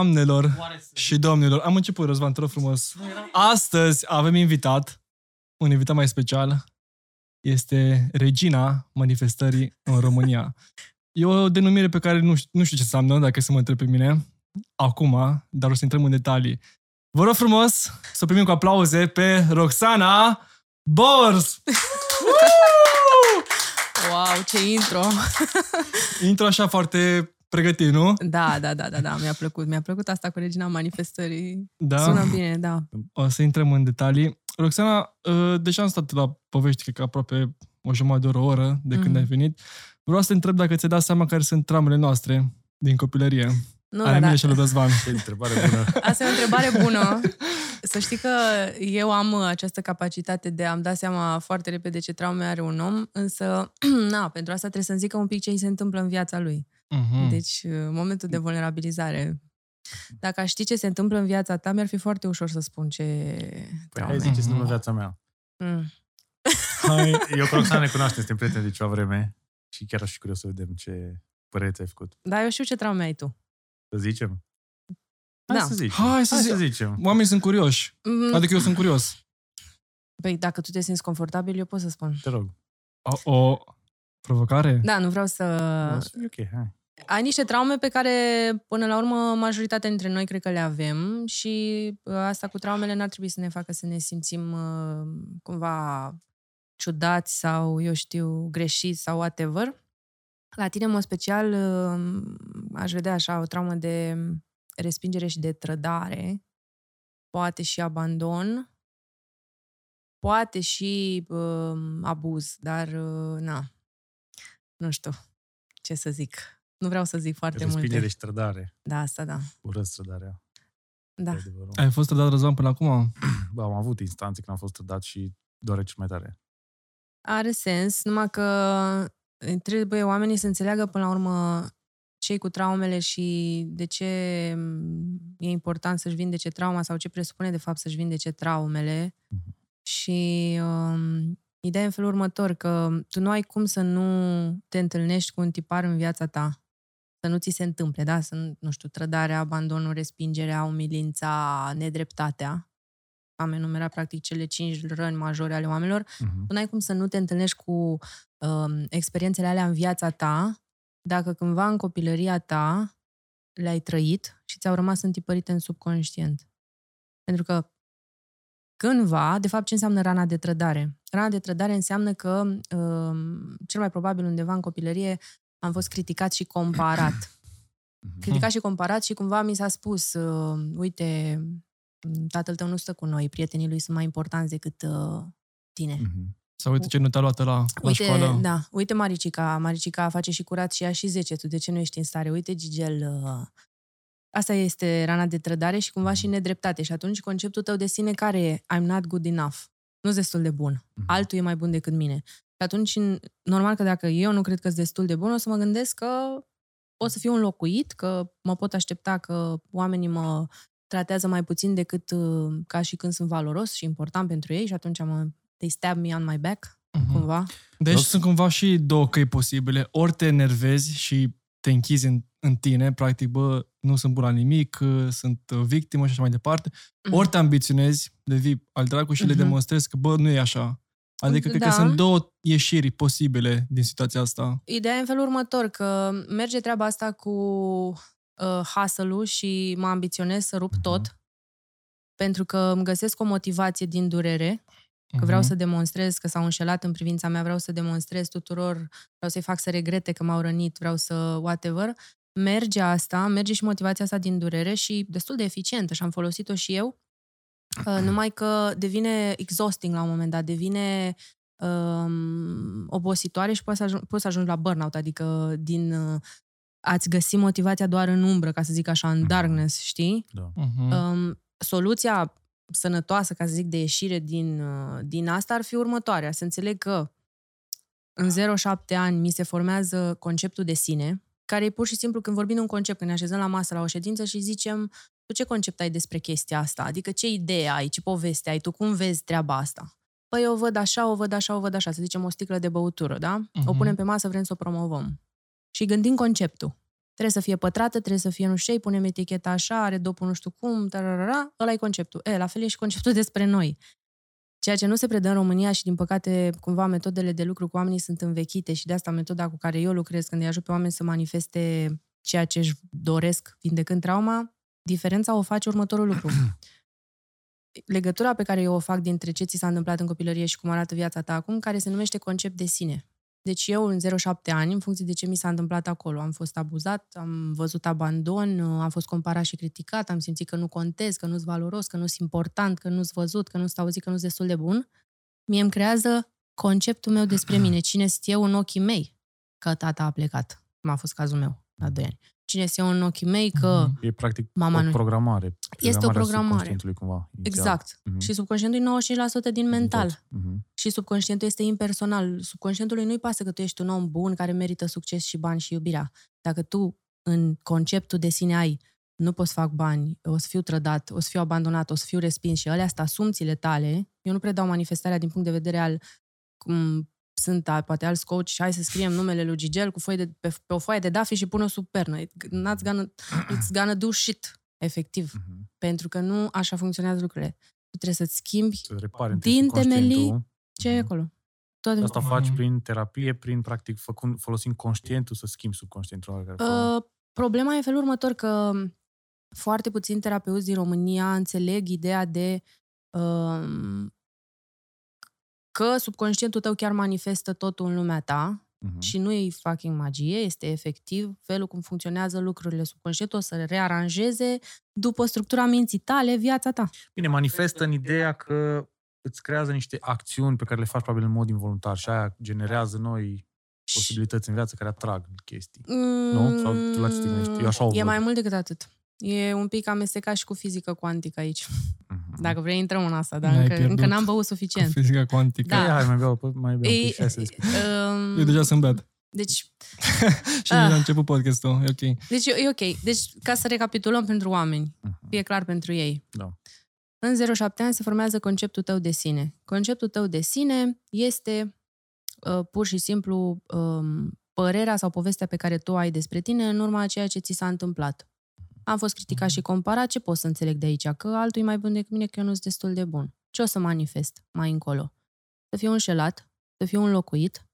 Doamnelor și domnilor, am început, Răzvan, te rog frumos. Astăzi avem invitat, un invitat mai special, este regina manifestării în România. E o denumire pe care nu știu, nu știu ce înseamnă, dacă să mă întreb pe mine, acum, dar o să intrăm în detalii. Vă rog frumos să primim cu aplauze pe Roxana Bors! Wow, ce intro! Intro așa foarte pregătit, nu? Da, da, da, da, da, mi-a plăcut. Mi-a plăcut asta cu Regina Manifestării. Da. Sună bine, da. O să intrăm în detalii. Roxana, uh, deja am stat la povești, cred că aproape o jumătate de oră, o oră de când Mhm. ai venit. Vreau să te întreb dacă ți-ai dat seama care sunt tramele noastre din copilărie. Nu, Ale da, mele da. și ale lui Răzvan. Ce întrebare bună. Asta e o întrebare bună. Să știi că eu am această capacitate de a-mi da seama foarte repede ce traume are un om, însă, na, pentru asta trebuie să-mi zică un pic ce îi se întâmplă în viața lui. Mhm. Deci, în momentul de vulnerabilizare. Dacă aș ști ce se întâmplă în viața ta, mi-ar fi foarte ușor să spun ce Păi traume. hai ziceți Mhm. numai viața mea. Mm. Hai, Eu cu Roxana ne cunoaștem, suntem prieteni de ceva vreme și chiar aș fi curios să vedem ce părere ți-ai făcut. Da, eu știu ce traume ai tu. Să zicem? Hai Da. să zicem. Hai să Hai zi- să zicem. oamenii sunt curioși. Mm, Adică eu sunt curios. Păi, dacă tu te simți confortabil, eu pot să spun. Te rog. O, o provocare? Da, nu vreau să... O să fie ok, hai. Ai niște traume pe care, până la urmă, majoritatea dintre noi cred că le avem și uh, asta cu traumele n-ar trebui să ne facă să ne simțim uh, cumva ciudați sau, eu știu, greșiți sau whatever. La tine, în mod special, uh, aș vedea așa o traumă de respingere și de trădare, poate și abandon, poate și uh, abuz, dar uh, na, nu știu ce să zic. Nu vreau să zic foarte Respingere multe. și trădare. Da, asta da. Urăt trădarea. Da. e adevărul. Ai fost trădat Răzvan până acum? Bă, am avut instanțe când am fost trădat și doare cel mai tare. Are sens, numai că trebuie oamenii să înțeleagă până la urmă cei cu traumele și de ce mm, e important să-și vindece trauma sau ce presupune de fapt să-și vindece traumele. Mhm. Și um, ideea e în felul următor, că tu nu ai cum să nu te întâlnești cu un tipar în viața ta. Să nu ți se întâmple, da? Să, nu- nu știu, trădarea, abandonul, respingerea, umilința, nedreptatea. Am enumerat practic cele cinci răni majore ale oamenilor Mhm. tu n-ai cum să nu te întâlnești cu um, experiențele alea în viața ta dacă cândva în copilăria ta le-ai trăit și ți-au rămas întipărite în subconștient. Pentru că cândva, de fapt, ce înseamnă rana de trădare? Rana de trădare înseamnă că um, cel mai probabil undeva în copilărie am fost criticat și comparat. Mhm. Criticat și comparat și cumva mi s-a spus, uh, uite, tatăl tău nu stă cu noi, prietenii lui sunt mai importanți decât uh, tine. Mhm. Sau uite ce nu te-a luat la, la Uite, școală? da, uite Maricica, Maricica face și curat și ea și 10, tu de ce nu ești în stare? Uite Gigel, uh, asta este rana de trădare și cumva și nedreptate și atunci conceptul tău de sine care e? I'm not good enough. Nu sunt destul de bun. Mhm. Altul e mai bun decât mine. Și atunci, în- normal că dacă eu nu cred că sunt destul de bun, o să mă gândesc că pot să fiu înlocuit, că mă pot aștepta că oamenii mă tratează mai puțin decât uh, ca și când sunt valoros și important pentru ei și atunci mă, they stab me on my back, Mhm. cumva. Deci Rox- sunt cumva și două căi posibile. Ori te enervezi și te închizi în, în tine, practic, bă, nu sunt bun la nimic, uh, sunt uh, victimă și așa mai departe. Mhm. Ori te ambiționezi, devii al dracu și le Mhm. demonstrezi că, bă, nu e așa. Adică cred că Da. sunt două ieșiri posibile din situația asta. Ideea e în felul următor, că merge treaba asta cu uh, hustle și mă ambiționez să rup Mhm. tot, pentru că îmi găsesc o motivație din durere, că vreau Mhm. să demonstrez că s-au înșelat în privința mea, vreau să demonstrez tuturor, vreau să-i fac să regrete că m-au rănit, vreau să whatever. Merge asta, merge și motivația asta din durere și destul de eficientă și am folosit-o și eu, uh, numai că devine exhausting la un moment dat, devine um, obositoare și poți să, ajung, poți să ajungi la burnout, adică din uh, ați găsi motivația doar în umbră, ca să zic așa, în Mhm. darkness, știi? Da. Mhm. Um, soluția sănătoasă, ca să zic, de ieșire din, uh, din asta ar fi următoarea. Să înțeleg că în 0-7 ani mi se formează conceptul de sine, care e pur și simplu când vorbim de un concept, când ne așezăm la masă la o ședință și zicem tu ce concept ai despre chestia asta? Adică ce idee ai, ce poveste ai, tu cum vezi treaba asta? Păi eu o văd așa, o văd așa, o văd așa, să zicem o sticlă de băutură, da? O Mhm. punem pe masă, vrem să o promovăm. Și gândim conceptul. Trebuie să fie pătrată, trebuie să fie nu știu ce, punem eticheta așa, are dopul nu știu cum, tararara, ăla e conceptul. E, la fel e și conceptul despre noi. Ceea ce nu se predă în România și, din păcate, cumva metodele de lucru cu oamenii sunt învechite și de asta metoda cu care eu lucrez când îi ajut pe oameni să manifeste ceea ce își doresc vindecând trauma, diferența o face următorul lucru. Legătura pe care eu o fac dintre ce ți s-a întâmplat în copilărie și cum arată viața ta acum, care se numește concept de sine. Deci eu, în 0-7 ani, în funcție de ce mi s-a întâmplat acolo, am fost abuzat, am văzut abandon, am fost comparat și criticat, am simțit că nu contez, că nu-s valoros, că nu-s important, că nu-s văzut, că nu-s auzit, că nu-s destul de bun. Mie îmi creează conceptul meu despre mine, cine sunt eu în ochii mei, că tata a plecat, cum a fost cazul meu, la 2 ani cine este eu în ochii mei, că Mhm. E practic Mama o nu- programare. Este o programare. subconștientului Cumva, inițial. exact. Mhm. Și subconștientul e 95% din mental. Tot. Mhm. Și subconștientul este impersonal. Subconștientului nu-i pasă că tu ești un om bun care merită succes și bani și iubirea. Dacă tu, în conceptul de sine ai, nu poți să fac bani, o să fiu trădat, o să fiu abandonat, o să fiu respins și alea sunt asumțiile tale, eu nu predau manifestarea din punct de vedere al cum sunt a, poate alți coach și hai să scriem numele lui Gigel cu foi de, pe, pe o foaie de dafi și pune-o sub pernă. It- Not gonna, it's gonna do shit, efectiv. Mhm. Pentru că nu așa funcționează lucrurile. Tu trebuie să-ți schimbi Să repare întâi Din subconștientul. temelii ce e Mhm. acolo. Toate, Asta faci Mhm. prin terapie, prin practic făcând, folosind conștientul să schimbi subconștientul. la care formă. Uh, problema e în felul următor că foarte puțini terapeuți din România înțeleg ideea de uh, că subconștientul tău chiar manifestă totul în lumea ta Mhm. și nu e fucking magie, este efectiv felul cum funcționează lucrurile. Subconștientul o să rearanjeze după structura minții tale viața ta. Bine, manifestă în ideea că îți creează niște acțiuni pe care le faci probabil în mod involuntar și aia generează noi posibilități în viață care atrag chestii. Nu? Sau tu la ce te gândești? Eu așa o Mm, E văd. mai mult decât atât. E un pic amestecat și cu fizică cuantică aici. Mhm. Dacă vrei, intrăm în asta, dar Ne-ai încă, pierdut încă n-am băut Cu suficient. fizica cuantică. Da. Ia, hai, mai beau, păi, mai beau. un E, pic și hai să discutăm. um, Eu deja sunt beat. deci, și Ah. nici a început podcastul. E ok. deci e ok. Deci, ca să recapitulăm pentru oameni, Mhm. fie clar pentru ei. Da. În 0-7 ani se formează conceptul tău de sine. Conceptul tău de sine este uh, pur și simplu um, părerea sau povestea pe care tu o ai despre tine în urma a ceea ce ți s-a întâmplat. Am fost criticat și comparat, ce pot să înțeleg de aici? Că altul e mai bun decât mine, că eu nu sunt destul de bun. Ce o să manifest mai încolo? Să fiu înșelat, să fiu înlocuit,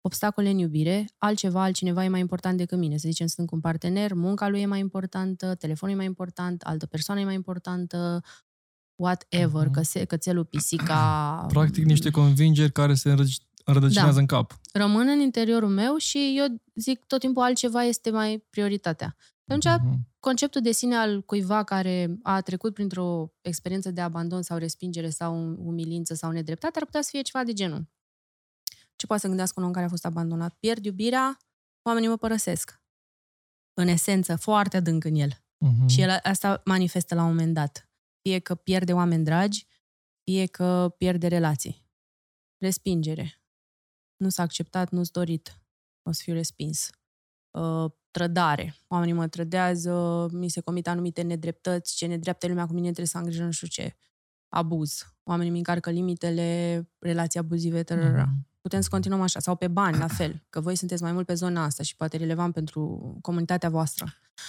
obstacole în iubire, altceva, altcineva e mai important decât mine. Să zicem, sunt cu un partener, munca lui e mai importantă, telefonul e mai important, altă persoană e mai importantă, whatever, Mhm. că cățelul, pisica... Practic niște convingeri care se înrăgi- înrădăcinează Da. în cap. Rămân în interiorul meu și eu zic tot timpul altceva este mai prioritatea. Atunci, Mhm. conceptul de sine al cuiva care a trecut printr-o experiență de abandon sau respingere sau umilință sau nedreptate ar putea să fie ceva de genul. Ce poate să gândească un om care a fost abandonat? Pierd iubirea, oamenii mă părăsesc. În esență, foarte adânc în el. Mhm. Și el asta manifestă la un moment dat. Fie că pierde oameni dragi, fie că pierde relații. Respingere. Nu s-a acceptat, nu-s dorit. O să fiu respins. Uh, trădare. Oamenii mă trădează, mi se comit anumite nedreptăți, ce nedreaptă e lumea cu mine, trebuie să am grijă nu știu ce. Abuz. Oamenii mi încarcă limitele, relații abuzive, tărăra. Mhm. Putem să continuăm așa. Sau pe bani, la fel. Că voi sunteți mai mult pe zona asta și poate relevant pentru comunitatea voastră.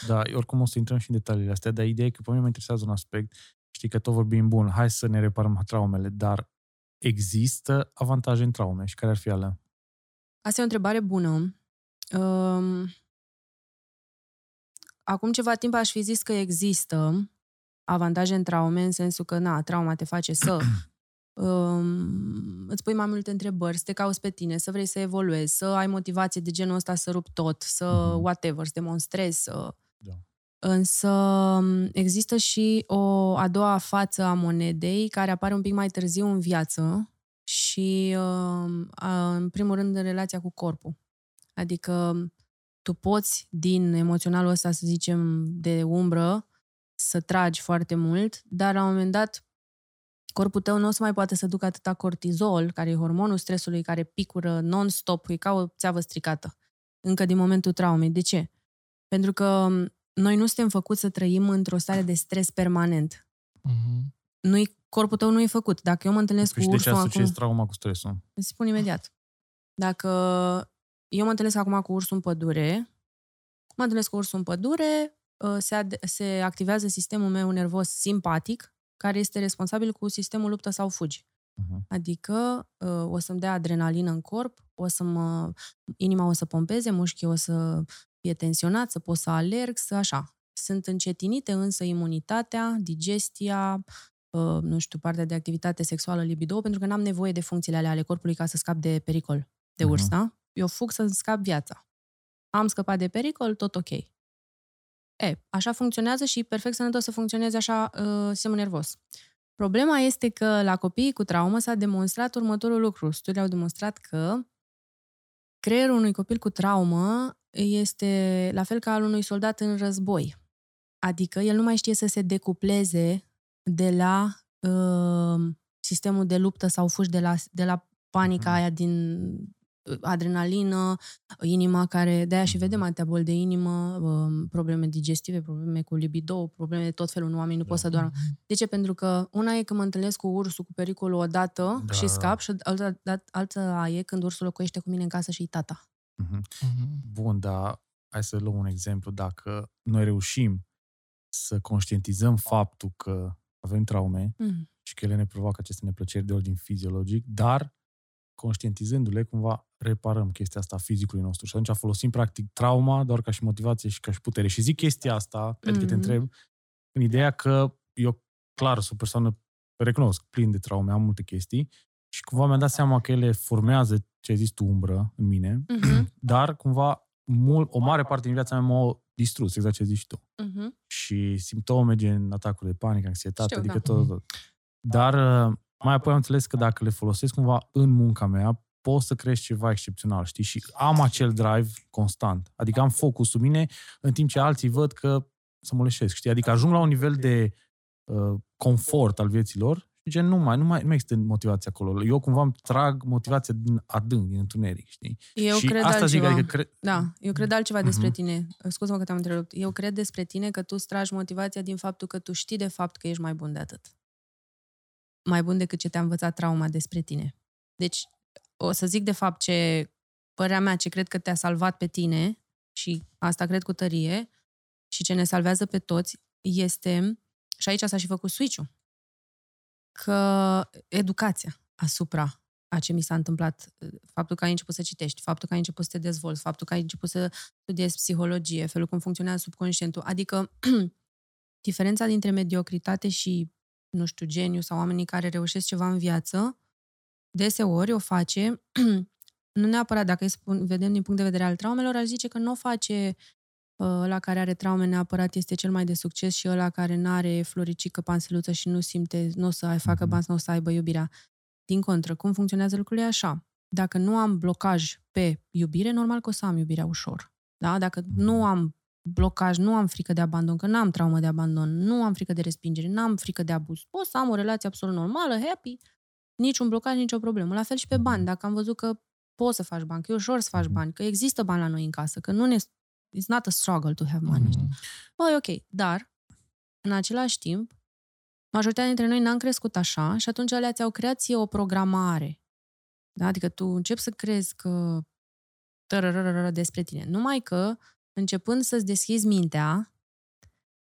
Da, oricum o să intrăm și în detaliile astea, dar ideea e că pe mine mă interesează un aspect. Știi că tot vorbim bun, hai să ne reparăm traumele, dar există avantaje în traume și care ar fi alea? Asta e o întrebare bună. Um, acum ceva timp aș fi zis că există avantaje în traume, în sensul că, na, trauma te face să um, îți pui mai multe întrebări, să te cauți pe tine, să vrei să evoluezi, să ai motivație de genul ăsta să rup tot, să Mhm. whatever, să demonstrezi, să... Da. Însă um, există și o a doua față a monedei care apare un pic mai târziu în viață și um, a, în primul rând în relația cu corpul. Adică tu poți din emoționalul ăsta, să zicem, de umbră, să tragi foarte mult, dar la un moment dat corpul tău nu o să mai poate să ducă atâta cortizol, care e hormonul stresului, care picură non-stop, e ca o țeavă stricată, încă din momentul traumei. De ce? Pentru că noi nu suntem făcuți să trăim într-o stare de stres permanent. Mhm. Nu-i, corpul tău nu e făcut. Dacă eu mă întâlnesc Păi cu și de ce ursul asociezi acum... trauma cu stresul? Îți spun imediat. Dacă eu mă întâlnesc acum cu ursul în pădure, mă întâlnesc cu ursul în pădure, uh, se, ad- se activează sistemul meu nervos simpatic, care este responsabil cu sistemul luptă sau fugi. Mhm. Adică uh, o să-mi dea adrenalină în corp, o să mă, inima o să pompeze, mușchii o să fie tensionat, să pot să alerg, să așa. Sunt încetinite însă imunitatea, digestia, uh, nu știu, partea de activitate sexuală, libido, pentru că n-am nevoie de funcțiile alea ale corpului ca să scap de pericol, de urs, Mhm. da? Eu fug să scap viața. Am scăpat de pericol, tot ok. E, așa funcționează și perfect sănătos să funcționeze așa uh, sistemul nervos. Problema este că la copiii cu traumă s-a demonstrat următorul lucru. Studiile au demonstrat că creierul unui copil cu traumă este la fel ca al unui soldat în război. Adică el nu mai știe să se decupleze de la uh, sistemul de luptă sau fugi de la, de la panica Mhm. aia din uh, adrenalină, inima care, de-aia și vedem atâtea boli de inimă, um, probleme digestive, probleme cu libido, probleme de tot felul, oamenii nu pot să doarmă. De ce? Pentru că una e că mă întâlnesc cu ursul, cu pericolul odată Da. și scap și alta, dat- alta e când ursul locuiește cu mine în casă și e tata. Mhm. Mhm. Bun, dar hai să luăm un exemplu. Dacă noi reușim să conștientizăm faptul că avem traume Mm. și că ele ne provoacă aceste neplăceri de ordin fiziologic, dar conștientizându-le, cumva reparăm chestia asta a fizicului nostru. Și atunci folosim, practic, trauma doar ca și motivație și ca și putere. Și zic chestia asta, mm-hmm. adică te Mhm. întreb, în ideea că eu, clar, sunt o persoană, recunosc, plin de traume, am multe chestii și cumva mi-am dat seama că ele formează, ce ai zis tu, umbră în mine, Mhm. dar cumva mult, o mare parte din viața mea m-a distrus, exact ce zici tu. Mhm. Și simptome gen atacuri de panică, anxietate, Știu, adică da. tot, tot. Dar uh, mai apoi am înțeles că dacă le folosesc cumva în munca mea, pot să crești ceva excepțional, știi? Și am acel drive constant. Adică am focusul mine, în timp ce alții văd că să moleșesc, știi? Adică ajung la un nivel de uh, confort al vieților și gen nu mai, nu mai, nu mai există motivație acolo. Eu cumva îmi trag motivația din adânc, din întuneric, știi? Eu și cred asta altceva. zic, adică cre- Da, eu cred altceva despre Mhm. tine. Scuză-mă că te-am întrerupt. Eu cred despre tine că tu îți tragi motivația din faptul că tu știi de fapt că ești mai bun de atât. Mai bun decât ce te-a învățat trauma despre tine. Deci, o să zic de fapt ce, părerea mea, ce cred că te-a salvat pe tine și asta cred cu tărie și ce ne salvează pe toți este, și aici s-a și făcut switch-ul, că educația asupra a ce mi s-a întâmplat, faptul că ai început să citești, faptul că ai început să te dezvolți, faptul că ai început să studiezi psihologie, felul cum funcționează subconștientul. Adică diferența dintre mediocritate și, nu știu, geniu sau oamenii care reușesc ceva în viață, deseori o face, nu neapărat, dacă îi spun, vedem din punct de vedere al traumelor, aș zice că nu o face la care are traume neapărat este cel mai de succes și ăla care nu are floricică panseluță și nu simte, nu o să ai facă Mhm. bani, nu o să aibă iubirea. Din contră, cum funcționează lucrurile e așa. Dacă nu am blocaj pe iubire, normal că o să am iubirea ușor. Da? Dacă nu am blocaj, nu am frică de abandon, că n-am traumă de abandon, nu am frică de respingere, n-am frică de abuz, pot să am o relație absolut normală, happy, niciun blocaj, nicio problemă. La fel și pe bani. Dacă am văzut că poți să faci bani, că e ușor să faci bani, că există bani la noi în casă, că nu ne... It's not a struggle to have money. Mhm. Băi, ok, dar, în același timp, majoritatea dintre noi n-am crescut așa și atunci alea ți-au creat ție o programare. Da? Adică tu începi să crezi că tărărărără despre tine. Numai că, începând să-ți deschizi mintea,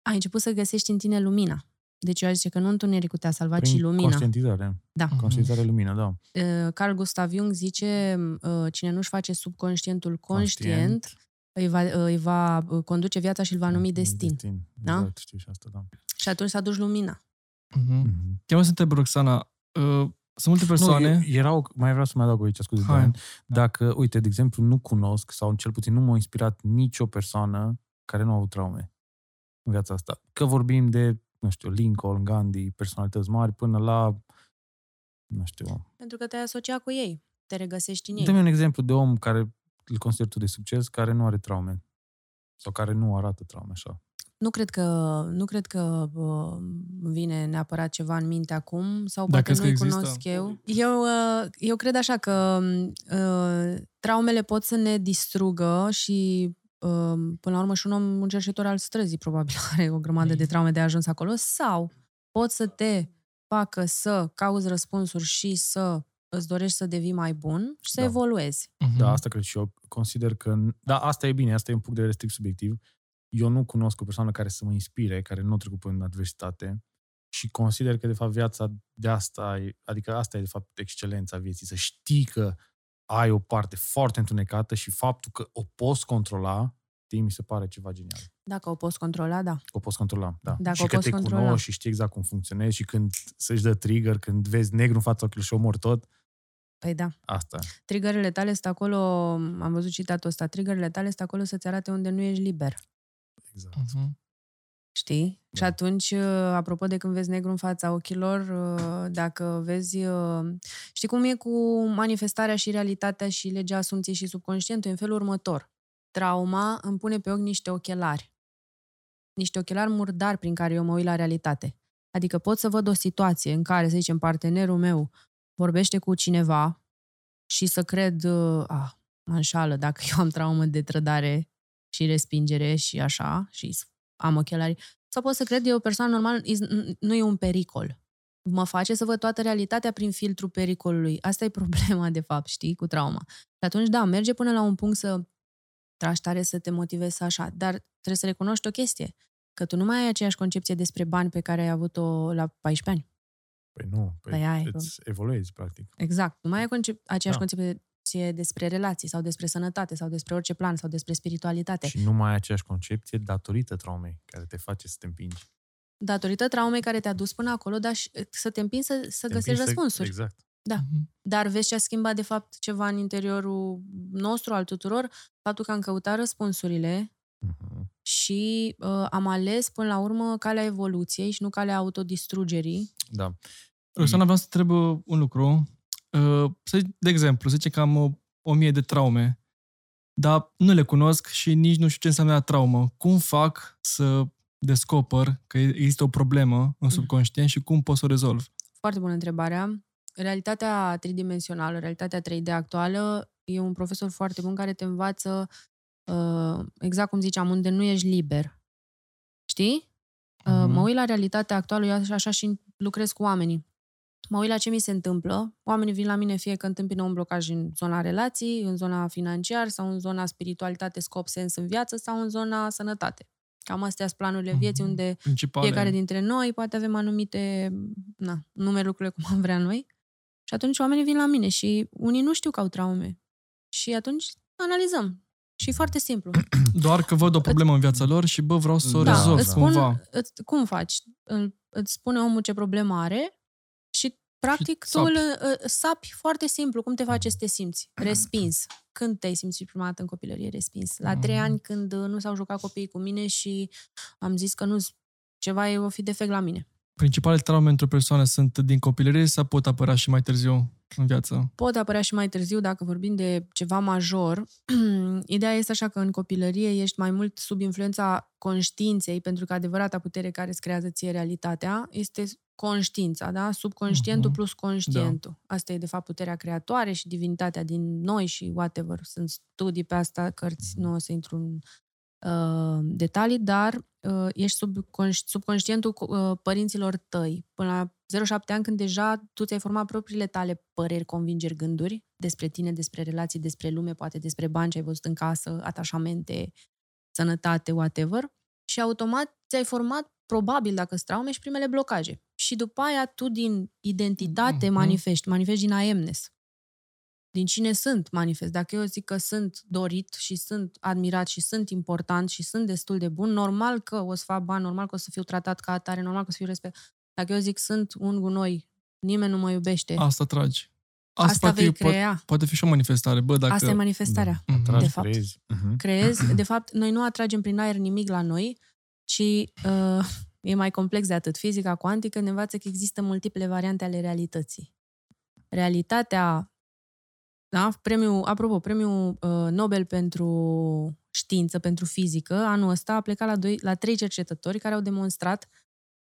ai început să găsești în tine lumina. Deci eu aș zice că nu întunericul te-a salvat, ci prin lumina. conștientizare. Da. Conștientizare lumină, da. Uh, Carl Gustav Jung zice, uh, cine nu-și face subconștientul conștient, Conștient. îi va, uh, îi va uh, conduce viața și îl va numi destin. Destin. Da? Exact, știu și asta, da. Și atunci să aduci lumina. Mhm. Mhm. Chiar mă să întreb, Roxana, uh, sunt multe persoane... Nu, e- erau, mai vreau să mai adaug aici, scuze, Hai. Dan, dacă, uite, de exemplu, nu cunosc sau cel puțin nu m-a inspirat nicio persoană care nu a avut traume în viața asta. Că vorbim de, nu știu, Lincoln, Gandhi, personalități mari, până la, nu știu, Pentru că te-ai asociat cu ei. Te regăsești în ei. dă-mi un exemplu de om care îl consider tu de succes, care nu are traume sau care nu arată traume așa. Nu cred că, nu cred că uh, vine neapărat ceva în minte acum sau Dar poate crezi că nu-i există? cunosc eu. Eu, uh, eu cred așa că uh, traumele pot să ne distrugă și uh, până la urmă și un om, un cerșetor al străzii probabil are o grămadă de traume de ajuns acolo sau pot să te facă să cauți răspunsuri și să îți dorești să devii mai bun și să Da. evoluezi. Mhm. Da, asta cred și eu. Consider că... Da, asta e bine, asta e un punct de vedere strict subiectiv. Eu nu cunosc o persoană care să mă inspire, care nu a trecut prin adversitate și consider că, de fapt, viața de asta, e, adică asta e, de fapt, excelența vieții. Să știi că ai o parte foarte întunecată și faptul că o poți controla, știi, mi se pare ceva genial. Dacă o poți controla, da. Că o poți controla, da. Dacă și o că poți te controla. cunoști și știi exact cum funcționezi și când să-și dă trigger, când vezi negru în fața ochilor și omori tot, Păi da. asta. Triggerele tale sunt acolo, am văzut citatul ăsta, triggerele tale sunt acolo să-ți arate unde nu ești liber. Exact. Mhm. Știi? Da. Și atunci, uh, apropo de când vezi negru în fața ochilor, uh, dacă vezi... uh, Știi cum e cu manifestarea și realitatea și legea asumției și subconștientul? În felul următor. Trauma îmi pune pe ochi niște ochelari. Niște ochelari murdari prin care eu mă uit la realitate. Adică pot să văd o situație în care, să zicem, partenerul meu vorbește cu cineva și să cred, uh, ah, mă înșală dacă eu am traumă de trădare și respingere și așa, și am ochelari. Sau pot să cred, e o persoană normală, is- n- nu e un pericol. Mă face să văd toată realitatea prin filtrul pericolului. Asta e problema, de fapt, știi, cu trauma. Și atunci, da, merge până la un punct să tragi tare să te motivezi să așa, dar trebuie să recunoști o chestie, că tu nu mai ai aceeași concepție despre bani pe care ai avut-o la 14 ani. Păi nu, păi, Păi aia e îți evoluezi, practic. Exact. Nu mai ai concep- aceeași Da. concepție despre relații sau despre sănătate sau despre orice plan sau despre spiritualitate. Și nu mai ai aceeași concepție datorită traumei care te face să te împingi. Datorită traumei care te-a dus până acolo, dar și, să te împingi să, să Te găsești împingi să- răspunsuri. Exact. Da. Mhm. Dar vezi ce a schimbat de fapt ceva în interiorul nostru, al tuturor? Faptul că am căutat răspunsurile Mhm. și uh, am ales până la urmă calea evoluției și nu calea autodistrugerii. Da. Roxana, vreau să te întreb uh, un lucru. Uh, să, de exemplu, să zicem că am o, o mie de traume, dar nu le cunosc și nici nu știu ce înseamnă traumă. Cum fac să descoper că există o problemă în subconștient și cum pot să o rezolv? Foarte bună întrebarea. Realitatea tridimensională, realitatea 3D actuală, e un profesor foarte bun care te învață, uh, exact cum ziceam, unde nu ești liber. Știi? Uh, Mhm. Mă uit la realitatea actuală, eu așa, așa și lucrez cu oamenii. Mă uit la ce mi se întâmplă. Oamenii vin la mine fie că întâmpină un blocaj în zona relații, în zona financiar sau în zona spiritualitate, scop, sens în viață sau în zona sănătate. Cam astea sunt planurile vieții Mhm. unde Principale. fiecare dintre noi poate avem anumite, na, nume lucrurile cum am vrea noi. Și atunci oamenii vin la mine și unii nu știu că au traume. Și atunci analizăm. Și e foarte simplu. Doar că văd o problemă în viața lor și, bă, vreau să o Da, rezolv îți spun, cumva. îți, cum faci? Îl, îți spune omul ce problemă are și practic Și tu îl sapi. îl sapi foarte simplu. Cum te face să te simți? Respins. Când te-ai simțit prima dată în copilărie respins? La trei Mhm. ani când uh, nu s-au jucat copiii cu mine și am zis că nu ceva e o fi defect la mine. Principalele traume într-o persoană sunt din copilărie sau pot apărea și mai târziu în viață? pot apărea și mai târziu dacă vorbim de ceva major. Ideea este așa că în copilărie ești mai mult sub influența conștiinței, pentru că adevărata putere care îți creează ție realitatea este conștiința, da? Subconștientul Mhm. plus conștientul. Asta e de fapt puterea creatoare și divinitatea din noi și whatever. Sunt studii pe asta, cărți, nu o să intru în uh, detalii, dar uh, ești sub conș- subconștientul uh, părinților tăi. Până la 0-7 ani, când deja tu ți-ai format propriile tale păreri, convingeri, gânduri despre tine, despre relații, despre lume, poate despre bani ce ai văzut în casă, atașamente, sănătate, whatever. Și automat ți-ai format, probabil, dacă sunt traume, și primele blocaje. Și după aia tu din identitate Mhm. manifesti, manifesti din aemnes. Din cine sunt manifest. Dacă eu zic că sunt dorit și sunt admirat și sunt important și sunt destul de bun, normal că o să fac bani, normal că o să fiu tratat ca atare, normal că o să fiu respect. Dacă eu zic sunt un gunoi, nimeni nu mă iubește, Asta tragi. Asta, asta poate, vei fi, poate, crea. poate fi și o manifestare. Bă, dacă... Asta e manifestarea. Mhm. Atragi, De fapt. creezi. Mhm. Creezi. De fapt, noi nu atragem prin aer nimic la noi, ci uh, e mai complex de atât. Fizica cuantică ne învață că există multiple variante ale realității. Realitatea, da? Premiul, apropo, premiul uh, Nobel pentru știință, pentru fizică, anul ăsta a plecat la, doi, la trei cercetători care au demonstrat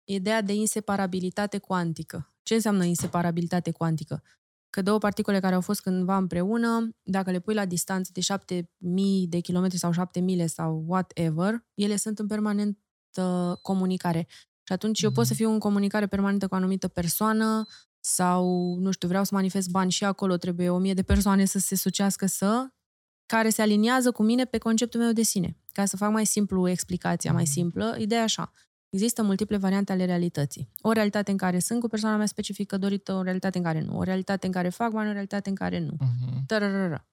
ideea de inseparabilitate cuantică. Ce înseamnă inseparabilitate cuantică? Că două particule care au fost cândva împreună, dacă le pui la distanță de 7000 de kilometri sau 7 mile sau whatever, ele sunt în permanentă comunicare. Și atunci eu pot să fiu în comunicare permanentă cu o anumită persoană sau, nu știu, vreau să manifest bani și acolo trebuie o mie de persoane să se sucească să, care se aliniază cu mine pe conceptul meu de sine. Ca să fac mai simplu explicația, mai simplă, ideea e așa. Există multiple variante ale realității. O realitate în care sunt cu persoana mea specifică dorită, o realitate în care nu, o realitate în care fac bani, o realitate în care nu. Mhm. Tărărără.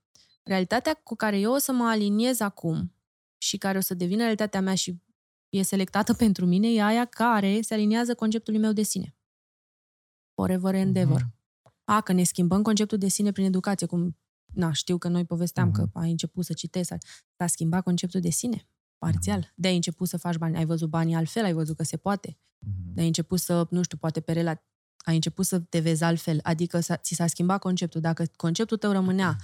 Realitatea cu care eu o să mă aliniez acum și care o să devină realitatea mea și e selectată pentru mine e aia care se aliniază conceptului meu de sine. Forever and ever. Mhm. A, că ne schimbăm conceptul de sine prin educație, cum, na, știu că noi povesteam Mhm. că ai început să citești, s-a schimbat conceptul de sine, parțial. Mhm. De-ai început să faci bani, ai văzut banii altfel, ai văzut că se poate. Mhm. De-ai început să, nu știu, poate pe rela... ai început să te vezi altfel, adică s-a, ți s-a schimbat conceptul. Dacă conceptul tău rămânea,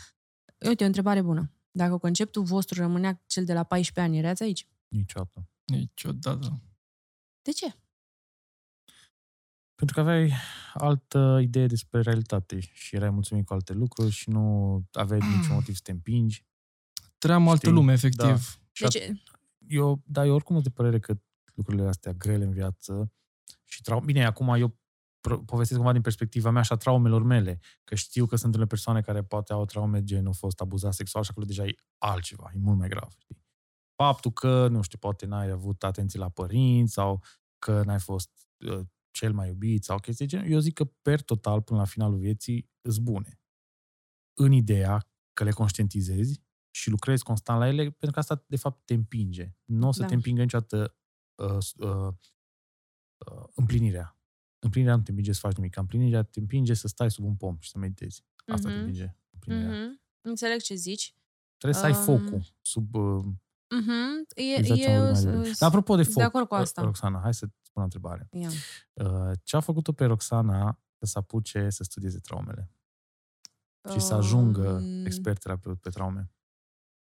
uite, o întrebare bună, dacă conceptul vostru rămânea cel de la 14 ani, erați aici? Niciodată. Niciodată. De ce? Pentru că aveai altă idee despre realitate și erai mulțumit cu alte lucruri și nu aveai niciun motiv să te împingi. Trăiam altă Știi? lume, efectiv. Și De at- ce? eu, da, eu oricum sunt de părere că lucrurile astea grele în viață și trau- Bine, acum eu pro- povestesc cumva din perspectiva mea și a traumelor mele, că știu că sunt unele persoane care poate au traume gen au fost abuzat sexual și acolo deja e altceva, e mult mai grav. Știi? Faptul că, nu știu, poate n-ai avut atenție la părinți sau că n-ai fost uh, cel mai iubit sau chestii de genul, eu zic că per total, până la finalul vieții, îs bune. În ideea că le conștientizezi și lucrezi constant la ele, pentru că asta, de fapt, te împinge. Nu o să Da. te împingă niciodată uh, s- uh, uh, împlinirea. Împlinirea nu te împinge să faci nimic. Împlinirea te împinge să stai sub un pom și să meditezi. Asta te Mhm. împinge. Împlinirea. Mhm. Înțeleg ce zici. Trebuie să ai Um, focul sub uh, Mhm. E, exact ce am e, vorbit mai devreme. Dar apropo de sunt foc, de acord cu uh, asta. Roxana, hai să spun o întrebare. Ia. Uh, ce a făcut-o pe Roxana să se apuce să studieze traumele și să ajungă Um, expert terapeut pe traume?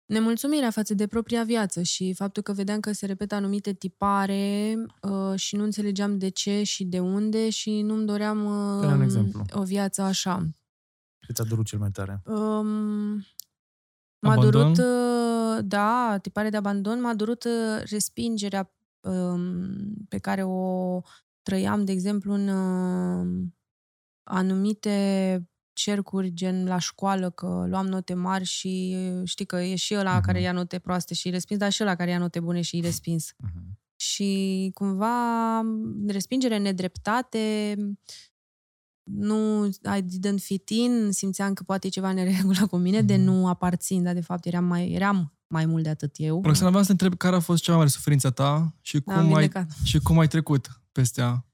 Nemulțumirea față de propria viață și faptul că vedeam că se repetă anumite tipare uh, și nu înțelegeam de ce și de unde și nu-mi doream uh, Dă-ne un exemplu. o viață așa. Ce ți-a durut cel mai tare? Um, m-a Abandon? durut, uh, da, tipare de abandon, m-a durut uh, respingerea um, pe care o trăiam, de exemplu, în uh, anumite cercuri, gen la școală, că luam note mari și uh, știi că e și ăla Mhm. care ia note proaste și îi respins, dar și ăla care ia note bune și îi respins. Mhm. Și cumva respingere, nedreptate, nu, I didn't fit in, simțeam că poate e ceva în neregulă cu mine, de Mhm. nu aparțin, dar de fapt eram mai, eram mai mult de atât eu. Roxana, vreau să te întreb care a fost cea mai mare suferința ta și Am cum, ai, vindecat. și cum ai trecut peste ea.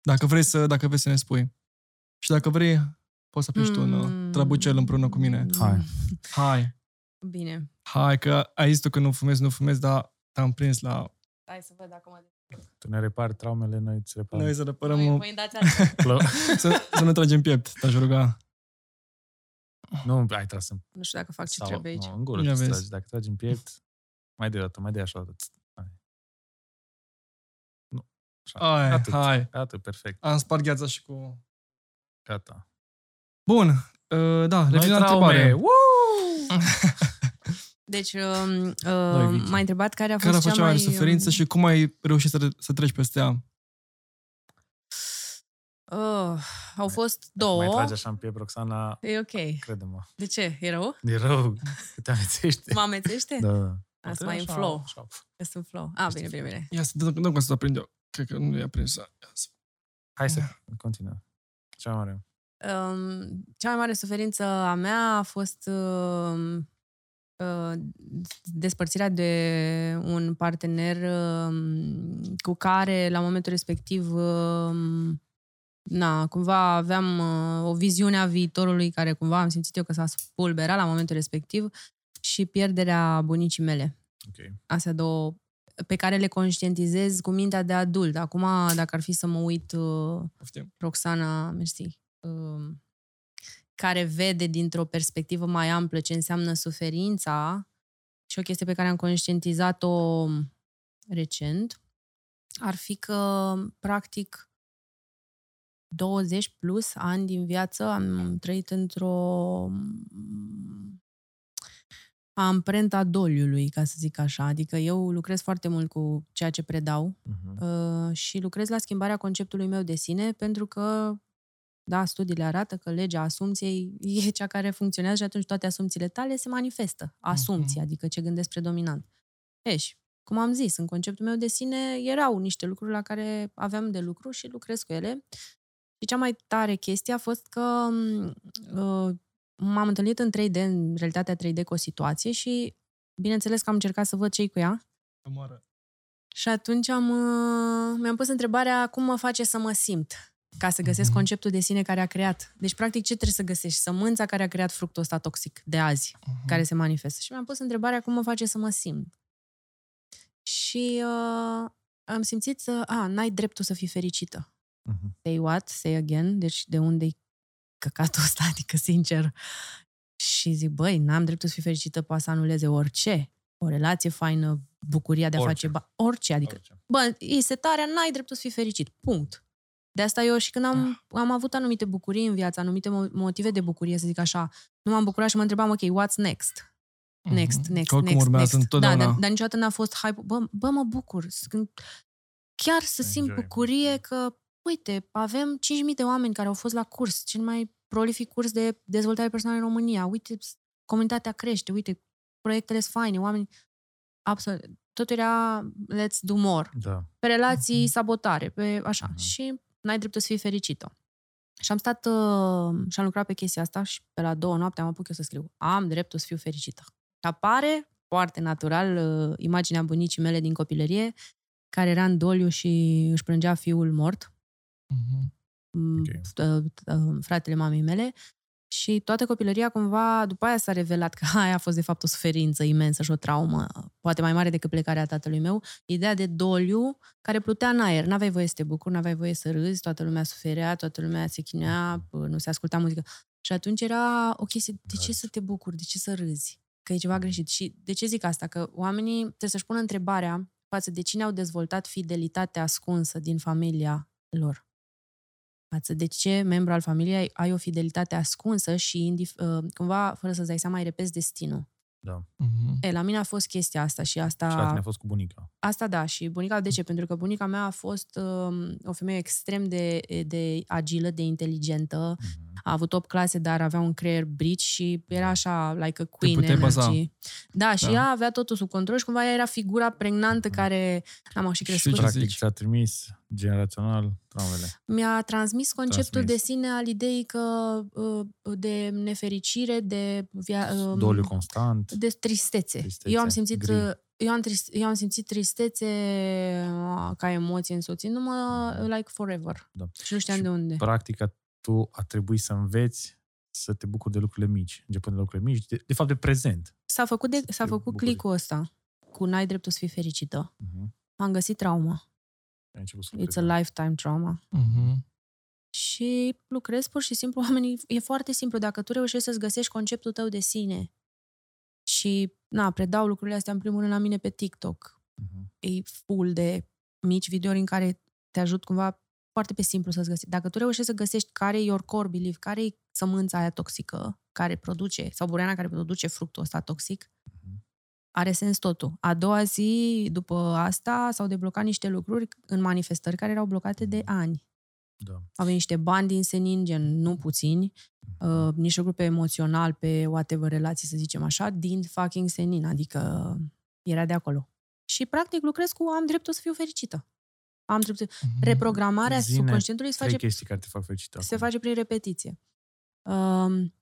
Dacă vrei să, dacă vrei să ne spui. Și dacă vrei, poți să aplici tu un uh, Mm. trăbucel împreună cu mine. Hai. Hai, Bine. hai, că ai zis tu că nu fumezi, nu fumezi, dar te-am prins la... Hai să văd dacă mă Tu ne repari traumele, noi îți reparăm. Noi să repărăm... Voi, un- voi dați altă. Plă- să, să ne tragem piept, te-aș ruga. nu, ai tras în Nu știu dacă fac ce sau, trebuie aici. Nu, în gură Ia tu vezi. tragi. Dacă tragi în piept, mai de dată, mai de așa. atât. Hai. Nu. Așa. Hai, Atât. hai. Atât, perfect. Am spart gheața și cu... Gata. Bun, uh, da, revin la Noi traume. întrebare. Woo! Deci, um, Noi, uh, Vicky. m-a întrebat care a fost, Care a fost cea mai mare mai... suferință um, și cum ai reușit să, să treci peste ea? Uh, au fost Mai două. tragi așa în piept, Roxana, E ok. crede-mă. De ce? E rău? E rău, că te amețește. Mă amețește? Da, da. Asta Trebuie mai în așa, flow. așa. Că sunt flow. Ah, bine, bine, bine. Ia să dăm, dăm cum să aprind eu. Cred că nu e aprinsă. Ia să- Hai să continuăm. Cea mai mare. Um, cea mai mare suferință a mea a fost um, uh, despărțirea de un partener um, cu care, la momentul respectiv, um, na, cumva aveam uh, o viziune a viitorului care cumva am simțit eu că s-a spulberat la momentul respectiv și pierderea bunicii mele. Ok. Astea două pe care le conștientizez cu mintea de adult. Acum, dacă ar fi să mă uit uh, Poftim. Roxana, mersi, um, care vede dintr-o perspectivă mai amplă ce înseamnă suferința și o chestie pe care am conștientizat-o recent, ar fi că, practic, 20 plus ani din viață am trăit într-o amprenta doliului, ca să zic așa. Adică eu lucrez foarte mult cu ceea ce predau Mhm. uh, și lucrez la schimbarea conceptului meu de sine pentru că Da, studiile arată că legea asumției e cea care funcționează și atunci toate asumțiile tale se manifestă. Asumția, Mhm. adică ce gândesc predominant. E, și, cum am zis, în conceptul meu de sine erau niște lucruri la care aveam de lucru și lucrez cu ele. Și cea mai tare chestie a fost că m, uh, m-am întâlnit în 3D, în realitatea 3D cu o situație și bineînțeles că am încercat să văd ce cu ea. Omoară. Și atunci am, uh, mi-am pus întrebarea cum mă face să mă simt ca să găsesc Mhm. conceptul de sine care a creat. Deci, practic, ce trebuie să găsești? Sămânța care a creat fructul ăsta toxic de azi, Mhm. care se manifestă. Și mi-am pus întrebarea cum mă face să mă simt. Și uh, am simțit să, a, n-ai dreptul să fii fericită. Mhm. Say what? Say again? Deci de unde-i căcatul ăsta? Adică, sincer. Și zic, băi, n-am dreptul să fiu fericită, poate să anuleze orice. O relație faină, bucuria de a Orice. face ba- orice. Adică, Orice. bă, e setarea, n-ai dreptul să fii fericit. Punct. De asta eu și când am, am avut anumite bucurii în viață, anumite mo- motive de bucurie, să zic așa, nu m-am bucurat și mă întrebam, ok, what's next? Next, Mhm. next, Că oricum next, urmează next. Da, întotdeauna. dar, dar niciodată n-a fost hype. Bă, bă mă bucur. Când chiar să simt Enjoy. bucurie că, uite, avem 5.000 de oameni care au fost la curs, cel mai prolific curs de dezvoltare personală în România. Uite, comunitatea crește, uite, proiectele sunt faine, oameni... Absolut. Totul era let's do more. Da. Pe relații, Mhm. sabotare, pe așa. Mhm. Și n-ai dreptul să fii fericită. Și am stat uh, și am lucrat pe chestia asta și pe la două noapte am apucat eu să scriu. Am dreptul să fiu fericită. Și apare foarte natural uh, imaginea bunicii mele din copilărie, care era în doliu și își plângea fiul mort, Mhm. m, Ok. uh, uh, fratele mamei mele. Și toată copilăria cumva, după aia s-a revelat că aia a fost de fapt o suferință imensă și o traumă, poate mai mare decât plecarea tatălui meu. Ideea de doliu care plutea în aer. N-aveai voie să te bucuri, n-aveai voie să râzi, toată lumea suferea, toată lumea se chinea, nu se asculta muzică. Și atunci era o chestie, de ce Right. să te bucuri, de ce să râzi? Că e ceva greșit. Și de ce zic asta? Că oamenii trebuie să-și pună întrebarea față de cine au dezvoltat fidelitatea ascunsă din familia lor față de ce membru al familiei ai, ai o fidelitate ascunsă și indif- uh, cumva, fără să-ți dai seama, îi repezi destinul. Da. Mhm. E, la mine a fost chestia asta și asta... Și la tine a fost cu bunica. Asta da, și bunica, de ce? Pentru că bunica mea a fost um, o femeie extrem de, de agilă, de inteligentă, Mhm. a avut 8 clase, dar avea un creier brici și era așa, like a queen puteai baza. energy. Da, și Da. ea avea totul sub control și cumva ea era figura pregnantă care am și Și crescut. ce Practic zici? ți-a trimis generațional traumele. mi-a transmis conceptul Transmis. de sine al ideii că uh, de nefericire, de via, um, Doliu constant. de tristețe. Tristețe, Eu am simțit gri. uh, eu am, trist, eu am simțit tristețe uh, ca emoție însoțindu-mă like forever. Da. Și nu știam Și de unde. Practic, tu a trebuit să înveți să te bucuri de lucrurile mici, începând de lucrurile mici, de, de fapt de prezent. S-a făcut, de, să s-a te făcut bucuri. clicul ăsta cu n-ai dreptul să fii fericită. Uh-huh. Am găsit trauma. Ai început să It's lucrezi. a lifetime trauma. Mhm. Și lucrez pur și simplu, oamenii, e foarte simplu. Dacă tu reușești să-ți găsești conceptul tău de sine și, na, predau lucrurile astea în primul rând la mine pe TikTok, Mhm. e full de mici videouri în care te ajut cumva foarte pe simplu să-ți găsești. Dacă tu reușești să găsești care e your core belief, care e sămânța aia toxică care produce, sau bureana care produce fructul ăsta toxic, Mhm. Are sens totul. A doua zi, după asta, s-au deblocat niște lucruri în manifestări care erau blocate de ani. Da. Au venit niște bani din senin, gen nu puțini, uh, niște grupe emoțional pe whatever relații, să zicem așa, din fucking senin, adică era de acolo. Și practic lucrez cu am dreptul să fiu fericită. Am dreptul. Mhm. Reprogramarea Zine subconștientului se Trei face, chestii care te fac fericită. se acum. face prin repetiție. Um,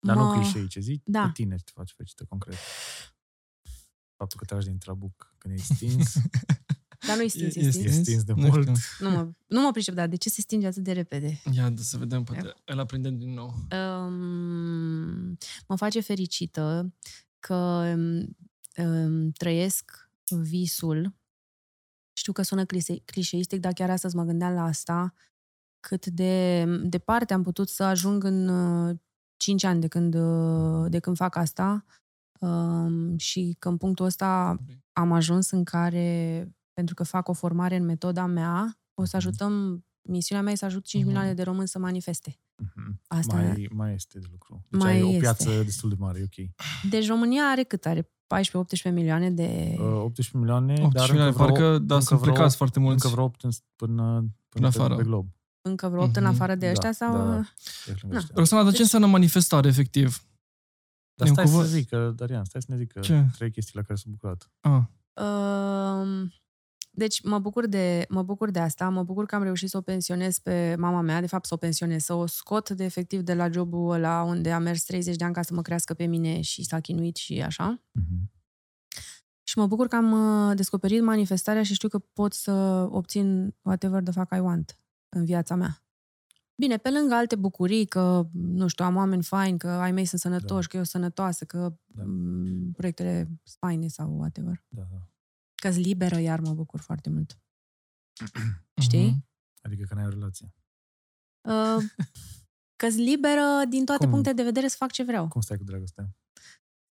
Dar mă- nu clișei, ce zici? Da. Pe tine te faci fericită, concret. Faptul că tragi din trabuc când e stins. Dar nu-i stins, e, E- e stins. E stins de Nu mult. știu. Nu mă, nu mă pricep, dar de ce se stinge atât de repede? Ia, da, să vedem, poate îl aprindem din nou. Um, mă face fericită că um, trăiesc visul. Știu că sună clise- clișeistic, dar chiar astăzi mă gândeam la asta. Cât de departe am putut să ajung în uh, 5 ani de când, uh, de când fac asta um, și că în punctul ăsta am ajuns în care, pentru că fac o formare în metoda mea, o să Mhm. ajutăm, misiunea mea e să ajut 5 Mhm. milioane de români să manifeste. Mhm. Asta mai, mai este de lucru. Deci Mai ai o este. piață destul de mare, e ok. Deci România are cât? Are 14-18 milioane de... Uh, 18 milioane, 18 dar milioane, încă vreo, parcă, da, încă sunt vreo- plecați foarte mulți. încă vreo 8 în, până, până, În pe, afară. pe glob. încă vreo 8 Mhm. în afară de Da, ăștia? sau... da, da. Ești lângă Na. ăștia. Roxana, dar ce Deci- înseamnă manifestare, efectiv? Dar E un stai să cuvânt- zică, Darian, stai să ne zică Ce? trei chestii la care s-a bucurat. Ah, Um, Deci mă bucur, de, mă bucur de asta, mă bucur că am reușit să o pensionez pe mama mea, de fapt să o pensionez, să o scot de efectiv de la jobul ăla unde a mers 30 de ani ca să mă crească pe mine și s-a chinuit și așa. Mhm. Și mă bucur că am uh, descoperit manifestarea și știu că pot să obțin whatever the fuck I want în viața mea. Bine, pe lângă alte bucurii, că, nu știu, am oameni faini, că ai mei sunt sănătoși, Da. că eu sunt sănătoasă, că Da. m- proiectele faine sau whatever. Da, da. că liberă, iar mă bucur foarte mult. Știi? mhm. Adică că n-ai o relație. Uh, că liberă din toate Cum? punctele de vedere să fac ce vreau. Cum stai cu dragostea?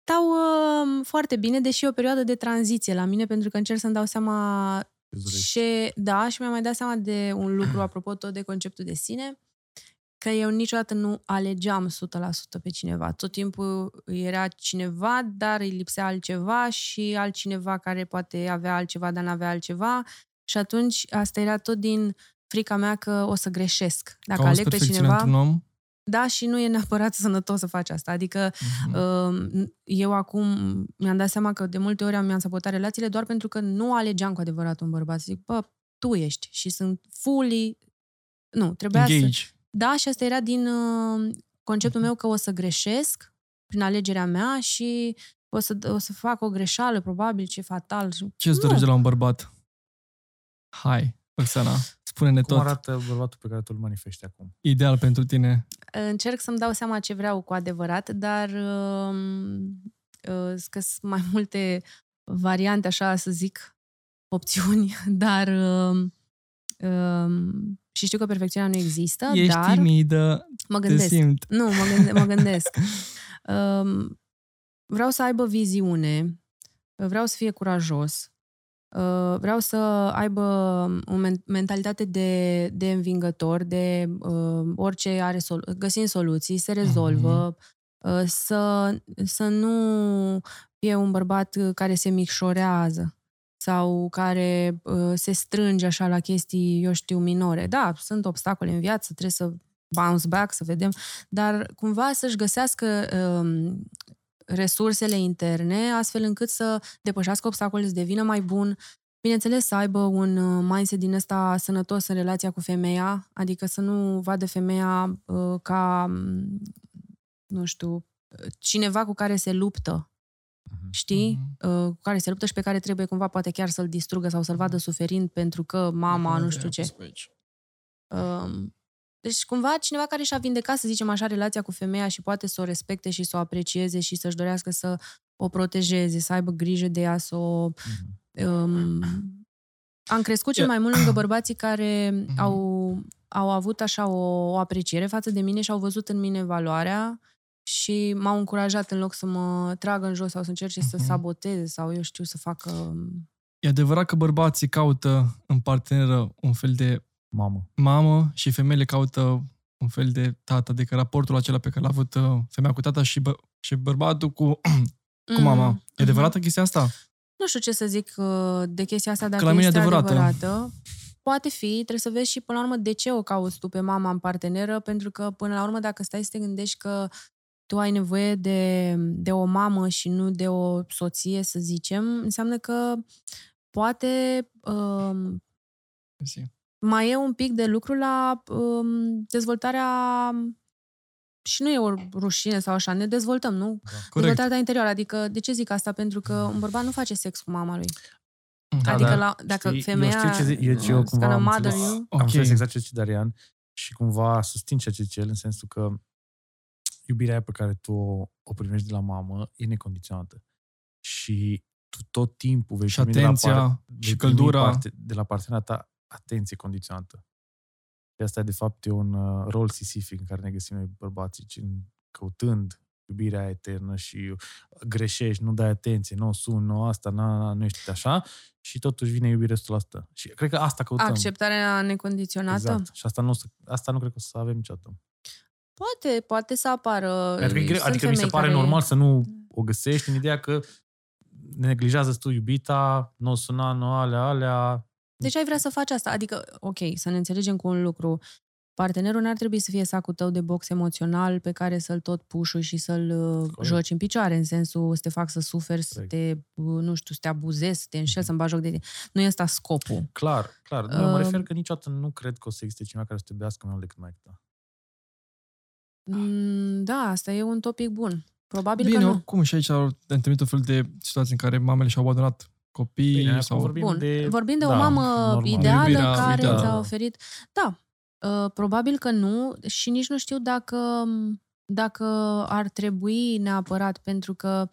Stau uh, foarte bine, deși e o perioadă de tranziție la mine, pentru că încerc să-mi dau seama Îți dorești? ce... Da, și mi-am mai dat seama de un lucru, apropo tot de conceptul de sine, că eu niciodată nu alegeam 100% pe cineva. Tot timpul era cineva, dar îi lipsea altceva și altcineva care poate avea altceva, dar n-avea altceva. Și atunci asta era tot din frica mea că o să greșesc. Dacă Cauți aleg pe perfecțiunea cineva... într-un om? Da, și nu e neapărat sănătos să faci asta. Adică Mhm. uh, eu acum mi-am dat seama că de multe ori am- mi-am sabotat relațiile doar pentru că nu alegeam cu adevărat un bărbat. Zic, bă, tu ești și sunt fully... Nu, trebuia să... Engage. Da, și asta era din uh, conceptul meu că o să greșesc prin alegerea mea și o să, o să fac o greșeală, probabil, ce fatal. Ce îți Nu. dorești de la un bărbat? Hai, Roxana, spune-ne Cum tot. arată bărbatul pe care tu îl manifesti acum? Ideal pentru tine. Încerc să-mi dau seama ce vreau cu adevărat, dar uh, uh, că sunt mai multe variante, așa să zic, opțiuni, dar uh, uh, și știu că perfecțiunea nu există, Ești dar timidă, mă te gândesc. simt. Nu, mă, gânde- mă gândesc. Um, vreau să aibă viziune, vreau să fie curajos, uh, vreau să aibă o men- mentalitate de, de învingător, de uh, orice are sol- găsind soluții, se rezolvă, uh, să, să nu fie un bărbat uh, care se micșorează sau care uh, se strânge așa la chestii, eu știu, minore. Da, sunt obstacole în viață, trebuie să bounce back, să vedem, dar cumva să-și găsească um, resursele interne, astfel încât să depășească obstacolele, să devină mai bun, bineînțeles să aibă un uh, mindset din ăsta sănătos în relația cu femeia, adică să nu vadă femeia uh, ca, mm, nu știu, cineva cu care se luptă, Mhm. știi? Uh, cu care se luptă și pe care trebuie cumva poate chiar să-l distrugă sau să-l vadă suferind pentru că mama, nu știu ce. Um, deci cumva cineva care și-a vindecat, să zicem așa, relația cu femeia și poate să o respecte și să o aprecieze și să-și dorească să o protejeze, să aibă grijă de ea, să o... Mhm. Um, am crescut cel Ia- mai mult lângă bărbații care Mhm. au, au avut așa o, o apreciere față de mine și au văzut în mine valoarea și m-au încurajat în loc să mă tragă în jos sau să încerce să Mhm. saboteze sau eu știu să facă... E adevărat că bărbații caută în parteneră un fel de Mamă. mamă și femeile caută un fel de tată, adică raportul acela pe care l-a avut uh, femeia cu tata și, bă- și bărbatul cu, cu mama. Mhm. E adevărată chestia asta? Nu știu ce să zic uh, de chestia asta, dacă la mine e este adevărată. adevărată. Poate fi, trebuie să vezi și până la urmă de ce o cauți tu pe mama în parteneră, pentru că până la urmă dacă stai să te gândești că tu ai nevoie de, de o mamă și nu de o soție, să zicem, înseamnă că poate um, Mersi. mai e un pic de lucru la um, dezvoltarea și nu e o rușine sau așa, ne dezvoltăm, nu? Corect. Dezvoltarea ta interioară. Adică, de ce zic asta? Pentru că un bărbat nu face sex cu mama lui. Da, adică dar la, dacă știi, femeia... Eu știu ce zic, eu, ce eu is cumva gonna am mother înțeles, you. am Ok. înțeles exact ce zice Darian și cumva susțin ceea ce zice el în sensul că iubirea aia pe care tu o, o primești de la mamă e necondiționată. Și tu tot timpul vei Și primi de la atenția par- și vei primi căldura. Parte, de la partenera ta atenție condiționată. Și asta, de fapt, e un uh, rol sisific în care ne găsim noi bărbații, ci în- căutând iubirea aia eternă și greșești, nu dai atenție, nu o suni, nu asta, na, na, nu ești așa și totuși vine iubire 100%. Și cred că asta căutăm. Acceptarea necondiționată? Exact. Și asta nu, o să- asta nu cred că o să avem niciodată. Poate, poate să apară. Adică, e greu, Sunt adică mi se femei pare care... normal să nu o găsești în ideea că neglijează tu iubita, nu o suna, nu alea, alea. Deci ai vrea să faci asta. Adică, ok, să ne înțelegem cu un lucru. partenerul n-ar trebui să fie sacul tău de box emoțional pe care să-l tot pușui și să-l uh, Corect. joci în picioare, în sensul să te fac să suferi, să Corect. te, uh, nu știu, să te abuzezi, să te înșel, să-mi bagi joc de tine. Nu e ăsta scopul. Clar, clar. Nu, mă Uh, refer că niciodată nu cred că o să existe cineva care să te iubească mai mult decât mai ta. Mm, Da, asta e un topic bun. Probabil Bine, că nu. oricum și aici am întâlnit o fel de situații în care mamele și-au abandonat copiii Bine, sau... acum vorbim Bun. de... Vorbim de o da, mamă normal. ideală Iubirea care ideală. ți-a oferit... Da, uh, probabil că nu și nici nu știu dacă, dacă ar trebui neapărat, pentru că,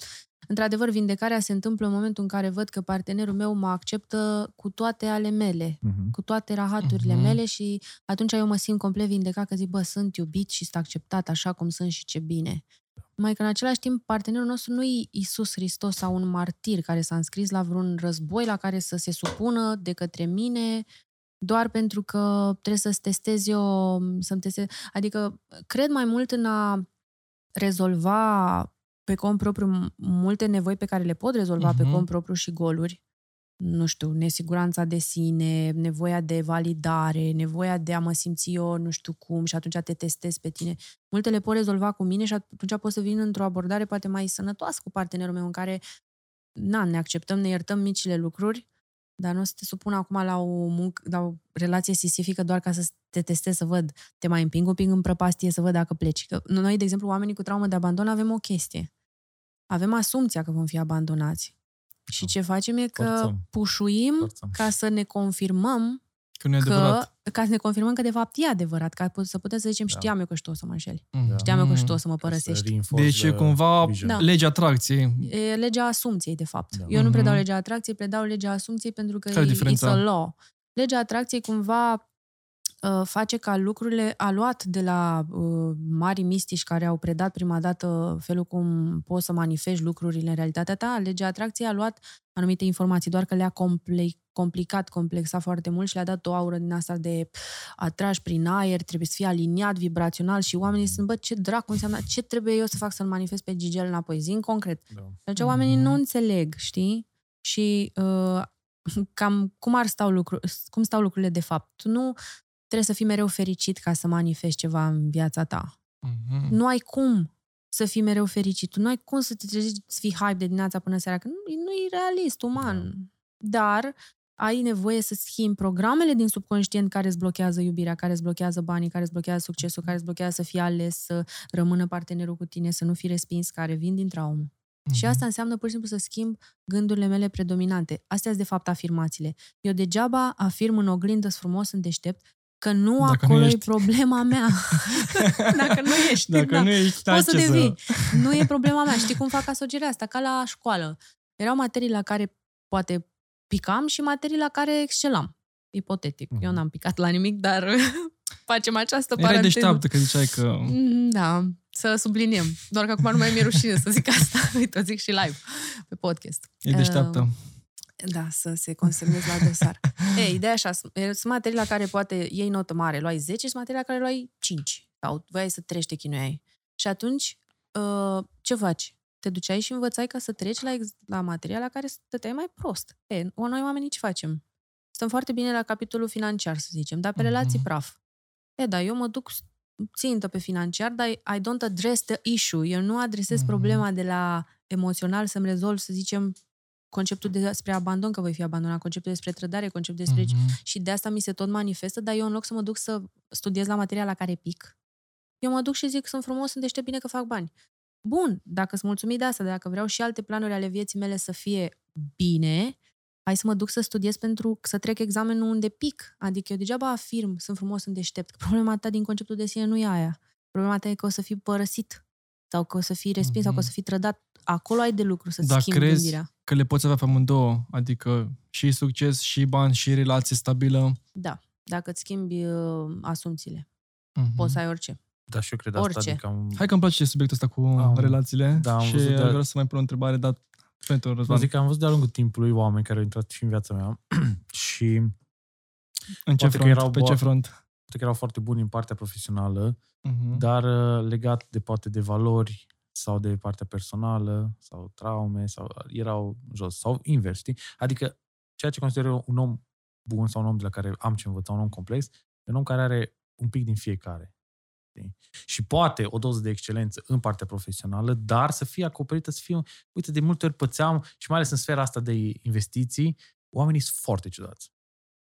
într-adevăr, vindecarea se întâmplă în momentul în care văd că partenerul meu mă acceptă cu toate ale mele, Mhm. cu toate rahaturile Mhm. mele și atunci eu mă simt complet vindecat că zic, bă, sunt iubit și sunt acceptat așa cum sunt și ce bine. Mai că în același timp partenerul nostru nu e Isus Hristos sau un martir care s-a înscris la vreun război la care să se supună de către mine doar pentru că trebuie să-ți testez eu, să-mi testez... Adică cred mai mult în a rezolva pe cont propriu multe nevoi pe care le pot rezolva uh-huh. pe Mhm. cont propriu și goluri. Nu știu, nesiguranța de sine, nevoia de validare, nevoia de a mă simți eu nu știu cum și atunci te testez pe tine. Multe le pot rezolva cu mine și atunci pot să vin într-o abordare poate mai sănătoasă cu partenerul meu în care na, ne acceptăm, ne iertăm micile lucruri, dar nu o să te supun acum la o, muncă, la o relație sisifică doar ca să te testez să văd, te mai împing un pic în prăpastie să văd dacă pleci. Că noi, de exemplu, oamenii cu traumă de abandon avem o chestie. Avem asumția că vom fi abandonați. Și ce facem e că Forțăm. pușuim Forțăm. ca să ne confirmăm Că nu e că, adevărat. ca să ne confirmăm că de fapt e adevărat, ca să putem să zicem Da. știam eu că și tu o să mă înșeli. Mhm. Știam eu că și tu o să mă părăsești. reinforce Deci e the cumva vision. Da. legea atracției. E legea asumției, de fapt. Da. Eu nu predau Mhm. legea atracției, predau legea asumției pentru că Care e e diferența? it's a law. Legea atracției cumva uh, face ca lucrurile, a luat de la uh, mari mistici care au predat prima dată felul cum poți să manifesti lucrurile în realitatea ta, legea atracției a luat anumite informații, doar că le-a comple- complicat, complexat foarte mult și le-a dat o aură din asta de atrași prin aer, trebuie să fie aliniat vibrațional și oamenii sunt, bă, ce dracu înseamnă, ce trebuie eu să fac să-l manifest pe Gigel înapoi? Zi în concret. Da. Deci oamenii Mhm. nu înțeleg, știi? Și uh, cam cum ar stau lucru, cum stau lucrurile de fapt. Tu nu trebuie să fii mereu fericit ca să manifesti ceva în viața ta. Mhm. Nu ai cum să fii mereu fericit. Tu nu ai cum să te trezești să fii hype de dimineața până seara, că nu, nu e realist, uman. Dar ai nevoie să schimbi programele din subconștient care îți blochează iubirea, care îți blochează banii, care îți blochează succesul, care îți blochează să fii ales, să rămână partenerul cu tine, să nu fii respins, care vin din traumă. Și Mhm. asta înseamnă pur și simplu să schimb gândurile mele predominante. Astea sunt de fapt afirmațiile. Eu degeaba afirm în oglindă frumos, sunt deștept, că nu Dacă nu acolo e ești. problema mea. Dacă nu ești. Dacă da. nu ești, n-ai Poți să ce devii. Nu e problema mea. Știi cum fac asocierea asta? Ca la școală. Erau materii la care poate picam și materii la care excelam. Ipotetic. Mhm. Eu n-am picat la nimic, dar facem această Erai paranteză. deșteaptă că ziceai că... Mm, Da, să subliniem. Doar că acum nu mai mi-e rușine să zic asta. Uite, o zic și live pe podcast. E deșteaptă. Da, să se consemneze la dosar. Ei, ideea e așa, sunt sunt materii la care poate iei notă mare, luai 10 și materii la care luai 5. Sau voiai să treci, te chinuiai. Și atunci, uh, ce faci? Te duceai și învățai ca să treci la, ex- la materia la care stăteai mai prost. E, o, noi oamenii ce facem? Stăm foarte bine la capitolul financiar, să zicem, dar pe Mhm. relații praf. E, da, eu mă duc s- țintă pe financiar, dar I don't address the issue. Eu nu adresez Mhm. problema de la emoțional să-mi rezolv, să zicem, conceptul despre abandon, că voi fi abandonat, conceptul despre trădare, conceptul despre... Mhm. Și de asta mi se tot manifestă, dar eu în loc să mă duc să studiez la materia la care pic, eu mă duc și zic, sunt frumos, sunt deștept, bine că fac bani. Bun, dacă sunt mulțumit de asta, dacă vreau și alte planuri ale vieții mele să fie bine, hai să mă duc să studiez pentru să trec examenul unde pic. Adică eu degeaba afirm, sunt frumos, sunt deștept. Că problema ta din conceptul de sine nu e aia. Problema ta e că o să fii părăsit sau că o să fii respins sau că o să fii trădat. Acolo ai de lucru să Dar schimbi crezi gândirea. că le poți avea pe amândouă? Adică și succes, și bani, și relație stabilă? Da, dacă îți schimbi uh, asumțiile, Mhm. poți să ai orice. Da, și eu cred Orice. asta. Adică am, Hai că îmi place subiectul ăsta cu Am- relațiile da, am și văzut de- vreau să mai pun o întrebare, dar pentru Vă Răzvan. zic că am văzut de-a lungul timpului oameni care au intrat și în viața mea și În ce poate că front? erau Pe ce bo- front? poate că erau foarte buni în partea profesională, Mhm. dar uh, legat de poate de valori sau de partea personală sau traume sau erau jos sau invers, știi? Adică ceea ce consider eu un om bun sau un om de la care am ce învăța, un om complex, e un om care are un pic din fiecare. Știi? Și poate o doză de excelență în partea profesională, dar să fie acoperită, să fie... Uite, de multe ori pățeam, și mai ales în sfera asta de investiții, oamenii sunt foarte ciudați.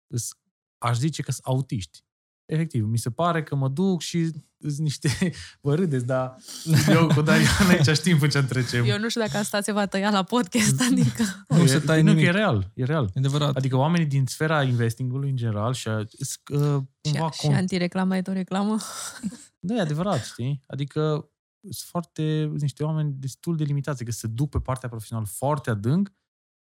Îs, aș zice că sunt autiști. Efectiv, mi se pare că mă duc și sunt niște... Vă râdeți, dar eu cu Darian aici știm pe ce trecem. Eu nu știu dacă asta se va tăia la podcast, adică... Nu E- se taie nu, că nimic. e real, e real. E adevărat. Adică oamenii din sfera investingului în general și, a, s- uh, cumva Și, și antireclama e o reclamă. Da, e adevărat, știi? Adică sunt foarte, sunt niște oameni destul de limitați, că se duc pe partea profesională foarte adânc,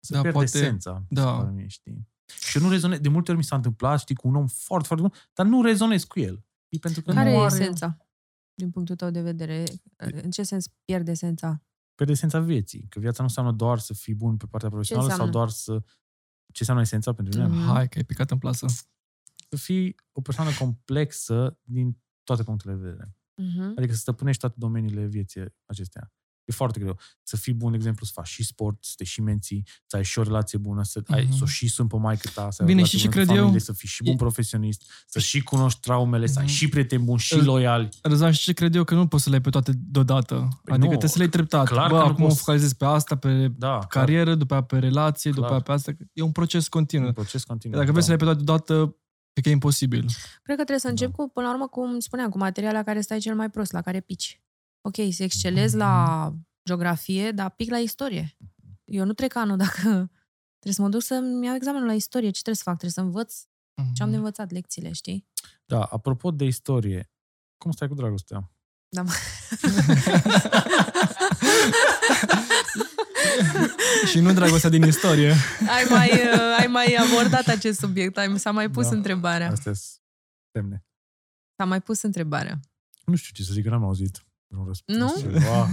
să Da, pierde poate- esența, mi se da. pare mie, știi? Și eu nu rezonez, de multe ori mi s-a întâmplat, știi, cu un om foarte, foarte bun, dar nu rezonez cu el. Știi? Pentru că Care nu e are... esența? Din punctul tău de vedere, în ce sens pierde esența? Pierde esența vieții. Că viața nu înseamnă doar să fii bun pe partea profesională sau înseamnă? doar să... Ce înseamnă esența pentru mine? Mhm. Hai că ai picat în plasă. Să fii o persoană complexă din toate punctele de vedere. Mhm. Adică să stăpânești toate domeniile vieții acestea. E foarte greu. Să fii bun, de exemplu, să faci și sport, să te și menții, să ai și o relație bună, să, ai, Mhm. să o și sun pe maică ta, să ai o Bine, relație și ce bună cu cred eu? familie, Să fii și bun E- profesionist, să și cunoști traumele, să ai Mhm. și prieteni buni, și Îl- loiali. Răzvan, și ce cred eu? Că nu poți să le ai pe toate deodată. Păi adică nu, trebuie să le ai treptat. clar Bă, că nu acum mă poți- focalizez pe asta, pe Da, carieră, după aia pe relație, după Clar. aia pe asta. E un proces continuu. Un proces continuu. Dacă vrei să da. le ai pe toate deodată, cred că e imposibil. Cred că trebuie să încep Da. cu, până la urmă, cum spuneam, cu materiala care stai cel mai prost, la care pici. Ok, să excelezi Mhm. la geografie, dar pic la istorie. Eu nu trec anul dacă trebuie să mă duc să-mi iau examenul la istorie. Ce trebuie să fac? Trebuie să învăț ce am de învățat, lecțiile, știi? Da, apropo de istorie, cum stai cu dragostea? Da, mă. și nu dragostea din istorie. ai, mai, uh, ai mai abordat acest subiect, ai, s-a mai pus Da. întrebarea. Astea sunt semne. S-a mai pus întrebarea. Nu știu ce să zic, că n-am auzit. Un răspuns. Nu? Ceva.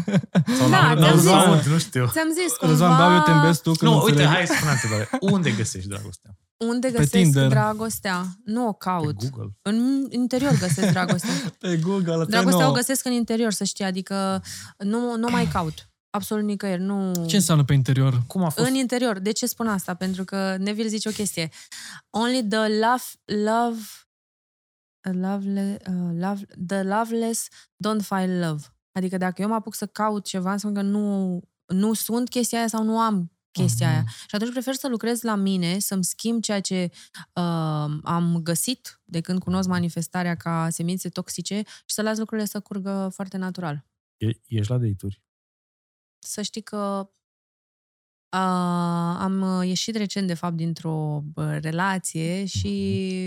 Sau Da, n-am, ți-am n-am zis. auzit, nu știu. Ți-am zis, cumva... Răzvan, beau eu te îmbesc tu că nu, Nu, uite, înțeleg. hai să spun întrebare. Unde găsești dragostea? Unde Pe găsesc Tinder. dragostea? Nu o Pe caut. Google. În interior găsesc dragostea. Pe Google, asta e Dragostea nouă. o găsesc în interior, să știi, adică nu, nu mai caut. Absolut nicăieri. Nu... Ce înseamnă pe interior? Cum a fost? În interior. De ce spun asta? Pentru că Neville zice o chestie. Only the love, love, love, uh, love, the loveless don't find love. Adică dacă eu mă apuc să caut ceva, înseamnă că nu, nu sunt chestia aia sau nu am chestia Mhm. aia. Și atunci prefer să lucrez la mine, să-mi schimb ceea ce uh, am găsit de când cunosc manifestarea ca semințe toxice și să las lucrurile să curgă foarte natural. E, ești la date-uri. Să știi că uh, am uh, ieșit recent, de fapt, dintr-o uh, relație și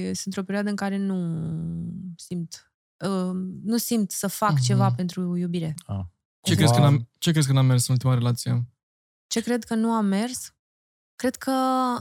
sunt într-o perioadă în care nu simt uh, nu simt să fac Mhm. ceva pentru iubire. Ah. Ce Cumva- crezi, că n-am, ce crezi că n-am mers în ultima relație? Ce cred că nu am mers? Cred că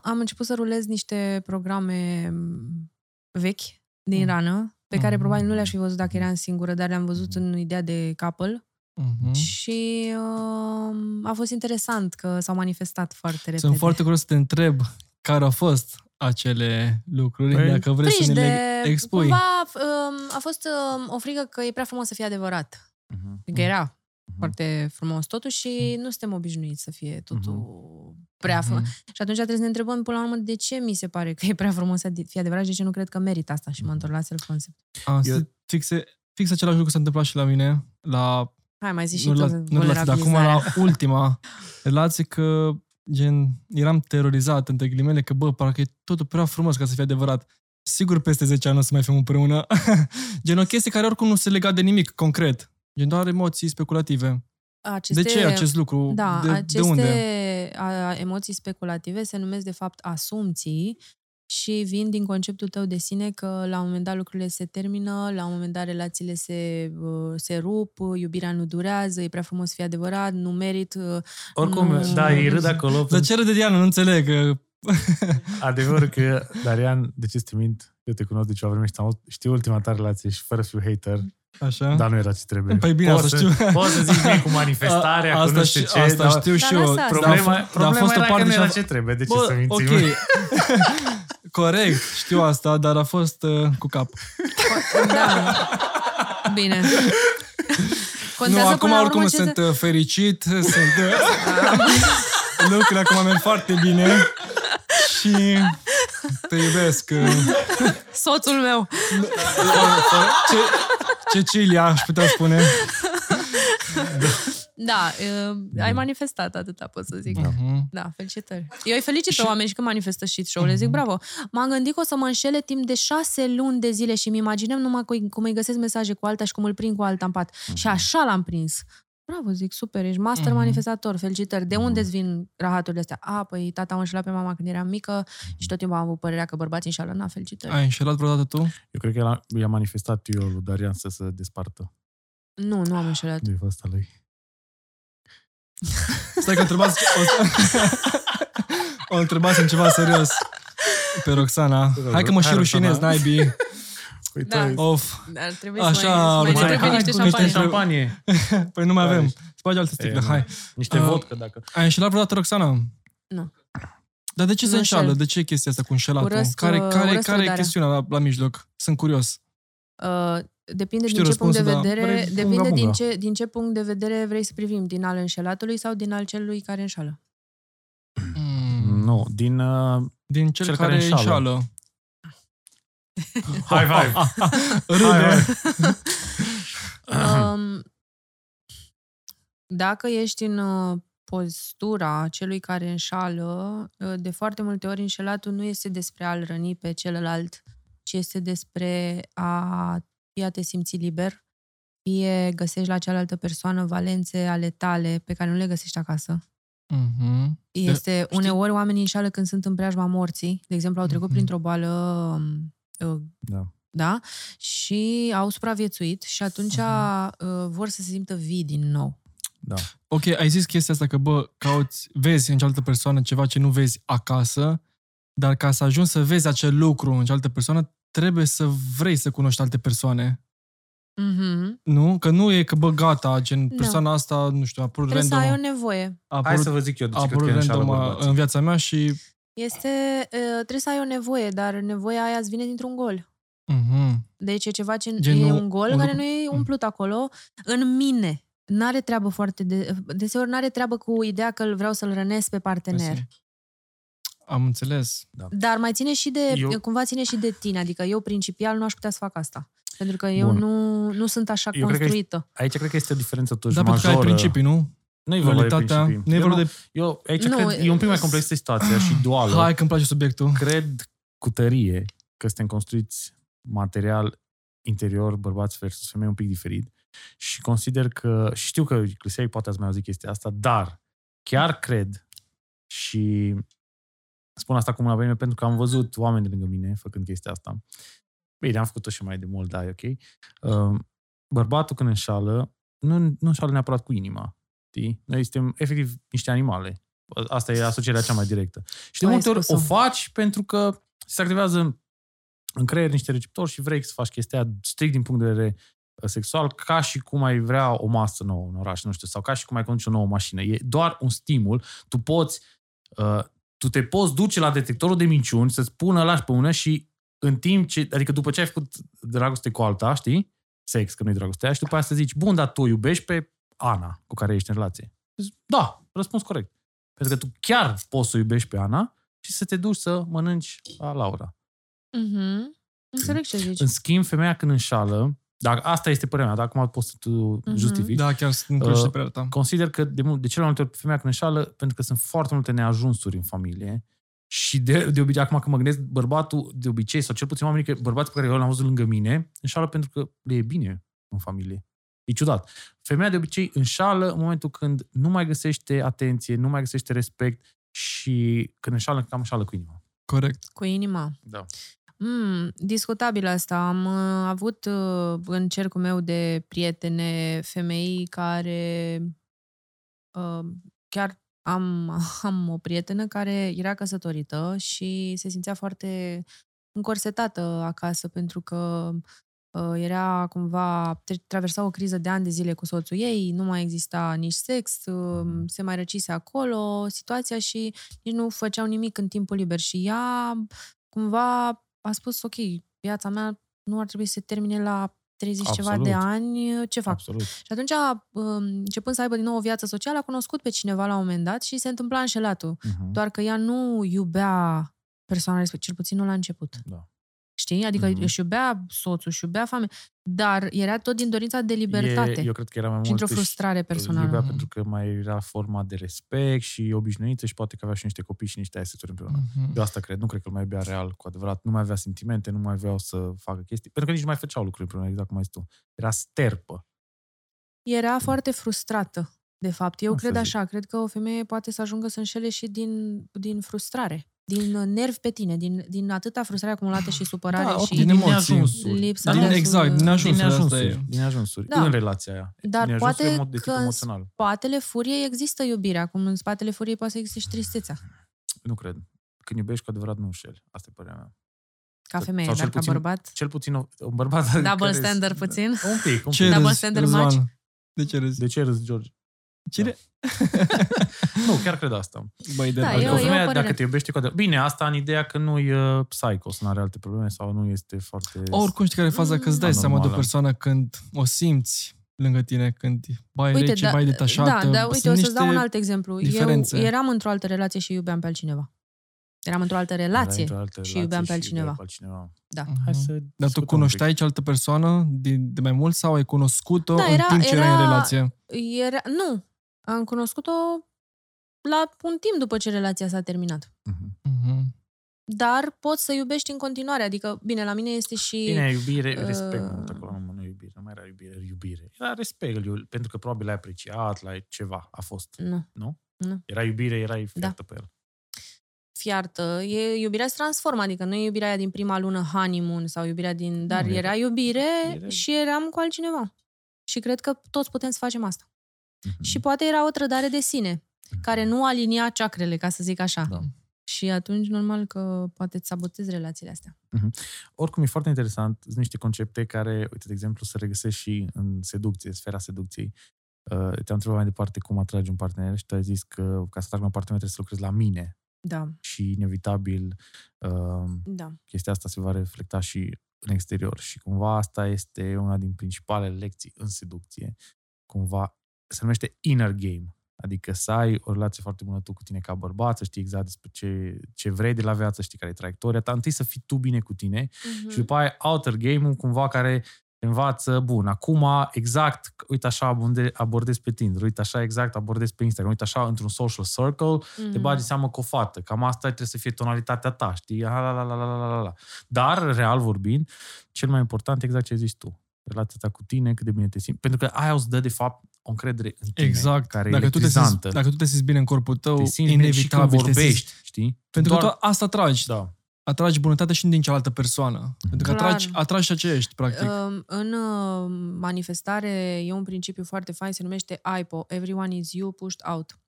am început să rulez niște programe m, vechi din Mhm. rană, pe care Mhm. probabil nu le-aș fi văzut dacă eram singură, dar le-am văzut în ideea de couple Mhm. și uh, a fost interesant că s-au manifestat foarte repede. Sunt foarte curios să te întreb care au fost acele lucruri, Păi, dacă vrei să Frici ne de... le expui. Cumva um, a fost um, o frică că e prea frumos să fie adevărat. Mhm. Adică era Mhm. foarte frumos totul și nu suntem obișnuiți să fie totul prea frumos. Mhm. Și atunci trebuie să ne întrebăm până la urmă de ce mi se pare că e prea frumos să fie adevărat și de ce nu cred că merită asta și mă întorc la self-concept. A, Eu- Eu... fix, fix același lucru s-a întâmplat și la mine, la, Hai, mai zi și nu, tu la, nu relație, dar acum la ultima relație, că gen, eram terorizat, între ghilimele, că bă, parcă e totul prea frumos ca să fie adevărat. Sigur peste 10 ani o să mai fim împreună. gen o chestie care oricum nu se lega de nimic concret. Gen doar emoții speculative. aceste, De ce acest lucru? Da, de, aceste de unde? a- emoții speculative se numesc de fapt asumții și vin din conceptul tău de sine că la un moment dat lucrurile se termină, la un moment dat relațiile se, uh, se rup, iubirea nu durează, e prea frumos să fie adevărat, nu merit. uh, Oricum, Nu. da, îi râd acolo. Dar ce râde Diana? Nu înțeleg. că- Adevărul că, Darian, de ce să te mint? Eu te cunosc de ceva vreme și am- știu ultima ta relație și fără să fiu hater, Așa? dar nu era ce trebuie. Păi bine, poți asta să, știu. Poți să zici mie cu manifestarea, A- cu asta, nu știu știu- ce, asta dar știu și Dar eu. lasă asta. Dar a, problema, f- dar a problema fost o era că parte nu și era a- ce trebuie, de ce Bă, să mințim? ok. Corect, știu asta, dar a fost uh, cu cap. Da. Bine. Contează nu, acum până la oricum urmă ce sunt se... uh, fericit, sunt... Uh, lucrurile acum merg foarte bine și te iubesc. Soțul meu. Ce, Cecilia, aș putea spune. Da, uh, ai manifestat atâta, pot să zic. Mhm. Da, felicitări. Eu îi felicit pe oameni și când manifestă shit show le zic bravo. M-am gândit că o să mă înșele timp de șase luni de zile și mi imaginăm numai cu- cum îi găsesc mesaje cu alta și cum îl prind cu alta în pat. Și așa l-am prins. Bravo, zic, super, ești master Mhm. manifestator, felicitări. De unde îți vin rahaturile astea? A, păi tata m-a înșelat pe mama când eram mică și tot timpul am avut părerea că bărbații înșală. Na, felicitări. Ai înșelat vreodată tu? Eu cred că el a- i-a manifestat eu lui Darian să se despartă Nu, nu am înșelat. de ăsta lui. Stai că întrebați... O, o întrebați în ceva serios pe Roxana. Hai că mă și Hai, rușinez, Roxana. naibii. Da. Of. Ar trebui Așa, să mai, să mai urmare, ne trebuie hai, niște cu niște șampanie. șampanie. Păi nu mai Hai. avem. Sparge altă sticlă, E, nu. hai. Niște Uh, vodcă dacă... Ai înșelat vreodată Roxana? Nu. Dar de ce se Nu înșală? înșel. De ce e chestia asta cu înșelatul? Urăsc, care uh, care, urăsc care e trădarea. chestiunea la, la mijloc? Sunt curios. Uh, depinde Știu din ce punct de răspunsul, dar vedere, vrei depinde din bunga-bunga. ce, din ce punct de vedere vrei să privim, din al înșelatului sau din al celui care înșală. Mm. Nu, din... Uh, Din cel, Cel care, care înșală. înșală. high five! Râde. um, dacă ești în uh, postura celui care înșală, uh, de foarte multe ori înșelatul nu este despre a-l răni pe celălalt, ci este despre a fie a te simți liber, fie găsești la cealaltă persoană valențe ale tale pe care nu le găsești acasă. Mhm. Este, uneori oamenii înșală când sunt în preajma morții. De exemplu, au trecut Mhm. printr-o boală uh, Da. da? Și au supraviețuit și atunci uh, vor să se simtă vii din nou. Da. Ok, ai zis chestia asta că, bă, cauți, vezi în cealaltă persoană ceva ce nu vezi acasă, dar ca să ajungi să vezi acel lucru în cealaltă persoană, trebuie să vrei să cunoști alte persoane. Mm-hmm. Nu? Că nu e că, bă, gata, gen, persoana asta, nu știu, a apărut Trebuie să random, ai o nevoie. a Hai apărut, să vă zic eu de a ce cred că apărut e înșală random a- bărbații. în viața mea și... Este, uh, trebuie să ai o nevoie, dar nevoia aia îți vine dintr-un gol. Mhm. Deci e ceva ce Gen, e nu- un gol un care lucru- nu e Mm. umplut acolo. În mine. N-are treabă foarte de... Deseori n-are treabă cu ideea că îl vreau să-l rănesc pe partener. Mersi. Am înțeles. Dar mai ține și de, Eu- eu... cumva ține și de tine. Adică eu principial nu aș putea să fac asta. Pentru că eu Bun. nu, nu sunt așa Eu cred că construită. Aici cred că este o diferență totuși Da, pentru că ai majoră. principii, nu? Nu e vorba de Dualitatea. principii. Nu e Eu vorba de... Eu, aici Nu, cred, e un pic mai complexă situația și duală. Hai că îmi place subiectul. Cred cu tărie că suntem construiți material interior, bărbați versus femei, un pic diferit. Și consider că, și știu că Clisiai poate ați mai auzit chestia asta, dar chiar cred și spun asta cu mâna pe mine pentru că am văzut oameni de lângă mine făcând chestia asta. Bine, am făcut-o și mai de mult, da, e ok. Uh, Bărbatul când înșală, nu, nu înșală neapărat cu inima. Știi? Noi suntem efectiv niște animale. Asta e asocierea cea mai directă. Și de Ai multe ori o spus-o. faci pentru că se activează în, în creier niște receptori și vrei să faci chestia aia strict din punct de vedere uh, sexual, ca și cum ai vrea o masă nouă în oraș, nu știu, sau ca și cum ai conduce o nouă mașină. E doar un stimul. Tu poți, uh, tu te poți duce la detectorul de minciuni, să-ți pună lași pe una și în timp ce, adică după ce ai făcut dragoste cu alta, știi? Sex, că nu-i dragostea, și după aia să zici, bun, dar tu iubești pe Ana cu care ești în relație. Zici, da, răspuns corect. Pentru că tu chiar poți să o iubești pe Ana și să te duci să mănânci la Laura. Mm-hmm. Înțeleg ce zici. În schimb, femeia când înșală, dacă asta este părerea mea, dacă acum poți să tu Mhm. justifici, Da, chiar sunt încurajat Uh, de părerea ta. consider că de, mult- de cele mai multe ori femeia când înșală, pentru că sunt foarte multe neajunsuri în familie și de, de obicei, acum că mă gândesc, bărbatul de obicei, sau cel puțin oamenii, că bărbații pe care eu l-am văzut lângă mine, înșală pentru că le e bine în familie. E ciudat. Femeia de obicei înșală în momentul când nu mai găsește atenție, nu mai găsește respect și când înșală, cam înșală cu inima. Corect. Cu inima. Da. Mm, discutabil asta. Am uh, avut uh, în cercul meu de prietene femei care uh, chiar am, am o prietenă care era căsătorită și se simțea foarte încorsetată acasă pentru că uh, era cumva, tre- traversa o criză de ani de zile cu soțul ei, nu mai exista nici sex, uh, se mai răcise acolo situația și nici nu făceau nimic în timpul liber și ea cumva a spus, ok, viața mea nu ar trebui să se termine la 30 ceva Absolut. de ani, ce fac? Absolut. Și atunci, um, începând să aibă din nou o viață socială, a cunoscut pe cineva la un moment dat și se întâmpla înșelatul. Uh-huh. Doar că ea nu iubea persoana respectivă, cel puțin nu la început. Da. Știi? Adică Mhm. mm-hmm. își iubea soțul, își iubea familia, dar era tot din dorința de libertate E, eu cred că era mai și mult într-o că frustrare îl personală. iubea Mhm. pentru că mai era forma de respect și obișnuință și poate că avea și niște copii și niște aseturi împreună. Mhm. Eu asta cred. Nu cred că îl mai iubea real, cu adevărat. Nu mai avea sentimente, nu mai aveau să facă chestii. Pentru că nici nu mai făceau lucruri împreună, exact cum ai zis tu. Era sterpă. Era foarte frustrată, de fapt. Eu Asta cred zic. așa, cred că o femeie poate să ajungă să înșele și din, din frustrare, din uh, nervi pe tine, din, din atâta frustrare acumulată și supărare Da, și... din emoții. neajunsuri. Lipsa Dar Din, nu- de- exact, din din ajunsuri, din asta ajunsuri, e. din ajunsuri Da. în relația aia. Dar din poate ajunsuri de tip că în emoțional. spatele furiei există iubirea, cum în spatele furiei poate să existe și tristețea. Nu cred. Când iubești cu adevărat nu înșeli. Asta e părerea mea. Ca Sau femeie, cel dar ca puțin- bărbat. Cel puțin o- un bărbat... Double care- standard puțin. Un pic, un Ce pic. Double râzi, standard Răzvan? match? De ce râzi? De ce râzi, George? Cine? Nu, chiar cred asta. Băi, de Da, dragă. eu- o femeie, părere. dacă te iubește cu adevărat... Bine, asta în ideea că nu e uh, psycho, să nu are alte probleme sau nu este foarte... Oricum știi care e faza, că îți dai Mm. seama de o Anormală. persoană când o simți lângă tine, când bai Uite, rece, da, bai detașată. da, da, uite, Sunt o să-ți niște- dau un alt exemplu. diferențe. Eu eram într-o altă relație și iubeam pe altcineva. Eram într-o altă Era relație într-o altă și relație iubeam pe și altcineva. iubeai pe altcineva. Da. Mhm. Hai să Dar tu discutăm un cunoșteai cealaltă persoană de, de mai mult sau ai cunoscut-o Da, în era- timp ce erai în era- relație? Era, nu, am cunoscut-o la un timp după ce relația s-a terminat. pic. Mhm. Mhm. Dar poți să iubești în continuare. Adică, bine, la mine este și... Bine, iubire, uh, respect mult acolo, nu, nu iubire, nu mai era iubire, era iubire. Era respect, îl- pentru că probabil l-ai apreciat, l-ai ceva, a fost, Nu, nu? Nu. Era iubire, erai Da. fiartă pe el. fiartă. E, iubirea se transformă, adică nu e iubirea aia din prima lună honeymoon sau iubirea din... Dar Nu, era- era iubire era- și eram cu altcineva. Și cred că toți putem să facem asta. Mhm. Și poate era o trădare de sine, care nu alinia ceacrele, ca să zic așa. Da. Și atunci, normal că poate îți sabotezi relațiile astea. Oricum, e foarte interesant. Sunt niște concepte care, uite, de exemplu, se regăsesc și în seducție, sfera seducției. Uh, te-am întrebat mai departe cum atragi un partener și tu ai zis că ca să atragi un partener trebuie să lucrezi la mine Da, și inevitabil uh, da. chestia asta se va reflecta și în exterior. Și cumva asta este una din principalele lecții în seducție. Cumva se numește inner game. Adică să ai o relație foarte bună tu cu tine ca bărbat, să știi exact despre ce, ce vrei de la viață, știi care e traiectoria ta. Întâi să fii tu bine cu tine Mhm. și după aia outer game-ul cumva care te învață, bun, acum exact, uite așa abonde- abordezi pe Tinder, uite așa exact abordezi pe Instagram, uite așa într-un social circle, te Mhm. bagi seamă cu o fată. Cam asta trebuie să fie tonalitatea ta, știi? La, la, la, la, la, la, la, la. Dar, real vorbind, cel mai important e exact ce ai zis tu. Relația ta cu tine, cât de bine te simți. Pentru că aia îți dă, de fapt, o încredere în tine, Exact. care dacă, e tu te simți, electrizantă. dacă tu te simți bine în corpul tău, te simți bine și când inevitabil te vorbești, simți, știi? Pentru că Doar- tu asta atragi. Da. Atragi bunătate și din cealaltă persoană. Pentru că Clar. atragi, atragi ceea ce ești, practic. Um, În uh, manifestare e un principiu foarte fain, se numește IPO, Everyone is you pushed out.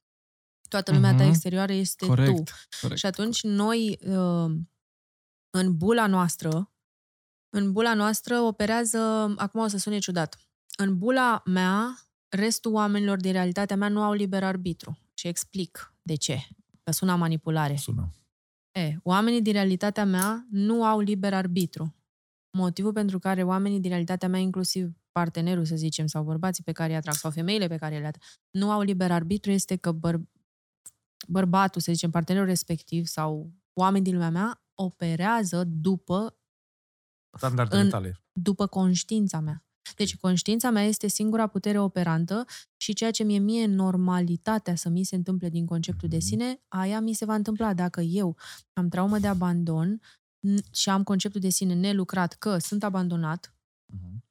Toată lumea ta Mhm. exterioară este tu. Corect. corect. Și atunci noi, uh, în bula noastră, în bula noastră operează, acum o să sune ciudat, în bula mea, restul oamenilor din realitatea mea nu au liber arbitru. Și explic de ce. Că sună a manipulare. Sună. E, oamenii din realitatea mea nu au liber arbitru. Motivul pentru care oamenii din realitatea mea, inclusiv partenerul, să zicem, sau bărbații pe care îi atrag, sau femeile pe care le atrag, nu au liber arbitru, este că băr- bărbatul, să zicem, partenerul respectiv sau oameni din lumea mea operează după, Standardele În- tale. după conștiința mea. Deci conștiința mea este singura putere operantă și ceea ce mie mie normalitatea să mi se întâmple din conceptul de Mhm. sine, aia mi se va întâmpla dacă eu am traumă de abandon n- și am conceptul de sine nelucrat că sunt abandonat, Mhm.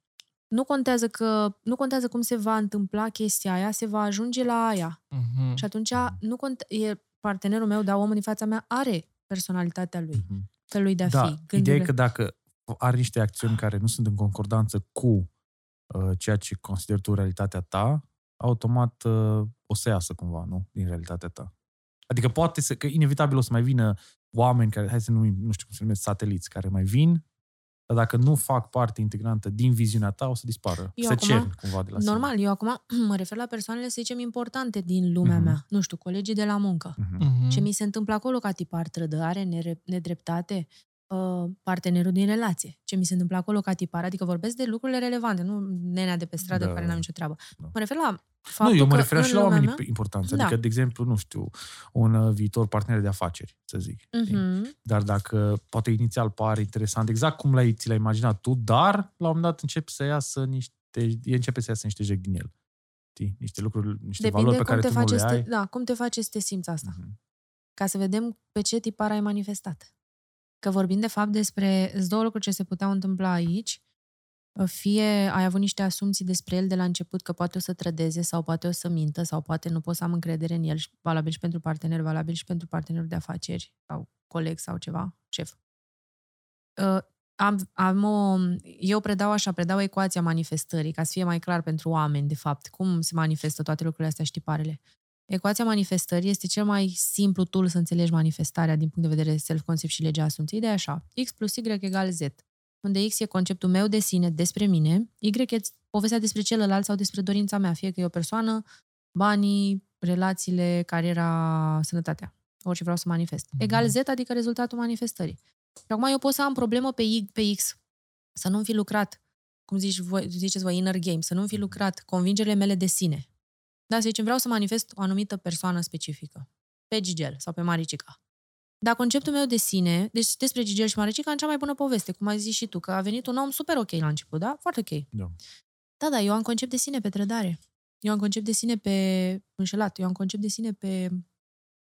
nu contează că nu contează cum se va întâmpla chestia aia, se va ajunge la aia. Mhm. Și atunci nu conte- e partenerul meu, dar omul din fața mea are personalitatea lui, Mhm. felul de a Da, fi, ideea gândurile. e că dacă are niște acțiuni care nu sunt în concordanță cu uh, ceea ce consideri tu realitatea ta, automat uh, o să iasă cumva, nu? Din realitatea ta. Adică poate să, că inevitabil o să mai vină oameni care, hai să numim, nu știu cum se numesc, sateliți, care mai vin, dar dacă nu fac parte integrantă din viziunea ta, o să dispară. Eu să acum- cer cumva de la sine. Normal, eu acum mă refer la persoanele, să zicem, importante din lumea Mhm. mea. Nu știu, colegii de la muncă. Mhm. Mhm. Ce mi se întâmplă acolo ca tipar trădare, nere- nedreptate, uh, partenerul din relație. Ce mi se întâmplă acolo ca tipar, adică vorbesc de lucrurile relevante, nu nenea de pe stradă Da. care n-am nicio treabă. Da. Mă refer la Faptul nu, eu mă că refeream în și la lumea oamenii mea- importanți. Da. Adică, de exemplu, nu știu, un uh, viitor partener de afaceri, să zic. știi? Mhm. Dar dacă poate inițial pare interesant, exact cum l-ai, ți l-ai imaginat tu, dar la un moment dat începe să iasă niște, începe să iasă niște jeg din el. Știi? Niște lucruri, niște Depinde valori pe cum care te tu nu face le să ai. te, da, cum te face să te simți asta. Mhm. Ca să vedem pe ce tipar ai manifestat. Că vorbim de fapt despre sunt două lucruri ce se puteau întâmpla aici. Fie ai avut niște asumții despre el de la început că poate o să trădeze sau poate o să mintă sau poate nu pot să am încredere în el, și valabil și pentru partener, valabil și pentru partenerul de afaceri sau coleg sau ceva, șef. Uh, Am, am o, eu predau așa, predau ecuația manifestării, ca să fie mai clar pentru oameni, de fapt, cum se manifestă toate lucrurile astea și tiparele. Ecuația manifestării este cel mai simplu tool să înțelegi manifestarea din punct de vedere self-concept și legea asumției. De așa, X plus Y egal Z, unde X e conceptul meu de sine despre mine, Y e povestea despre celălalt sau despre dorința mea, fie că e o persoană, banii, relațiile, cariera, sănătatea, orice vreau să manifest. Egal Z, adică rezultatul manifestării. Și acum eu pot să am problemă pe, Y, pe X, să nu-mi fi lucrat, cum zici voi, ziceți voi, inner game, să nu-mi fi lucrat convingerile mele de sine. Da, să zicem, vreau să manifest o anumită persoană specifică. Pe Gigel sau pe Maricica. Dar conceptul meu de sine, deci despre Gigel și Maricica, în cea mai bună poveste, cum ai zis și tu, că a venit un om super ok la început, da? Foarte ok. Da. Da, da, eu am concept de sine pe trădare. Eu am concept de sine pe înșelat. Eu am concept de sine pe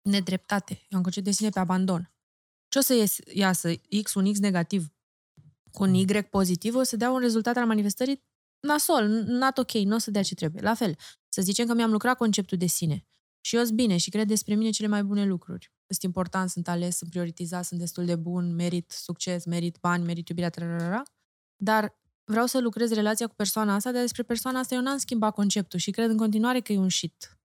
nedreptate. Eu am concept de sine pe abandon. Ce o să ies, iasă? X, un X negativ cu un Y pozitiv, o să dea un rezultat al manifestării nasol, not ok, nu o să dea ce trebuie. La fel, să zicem că mi-am lucrat conceptul de sine și eu sunt bine și cred despre mine cele mai bune lucruri. Sunt important, sunt ales, sunt prioritizat, sunt destul de bun, merit succes, merit bani, merit iubirea, trarara, dar vreau să lucrez relația cu persoana asta, dar despre persoana asta eu n-am schimbat conceptul și cred în continuare că e un shit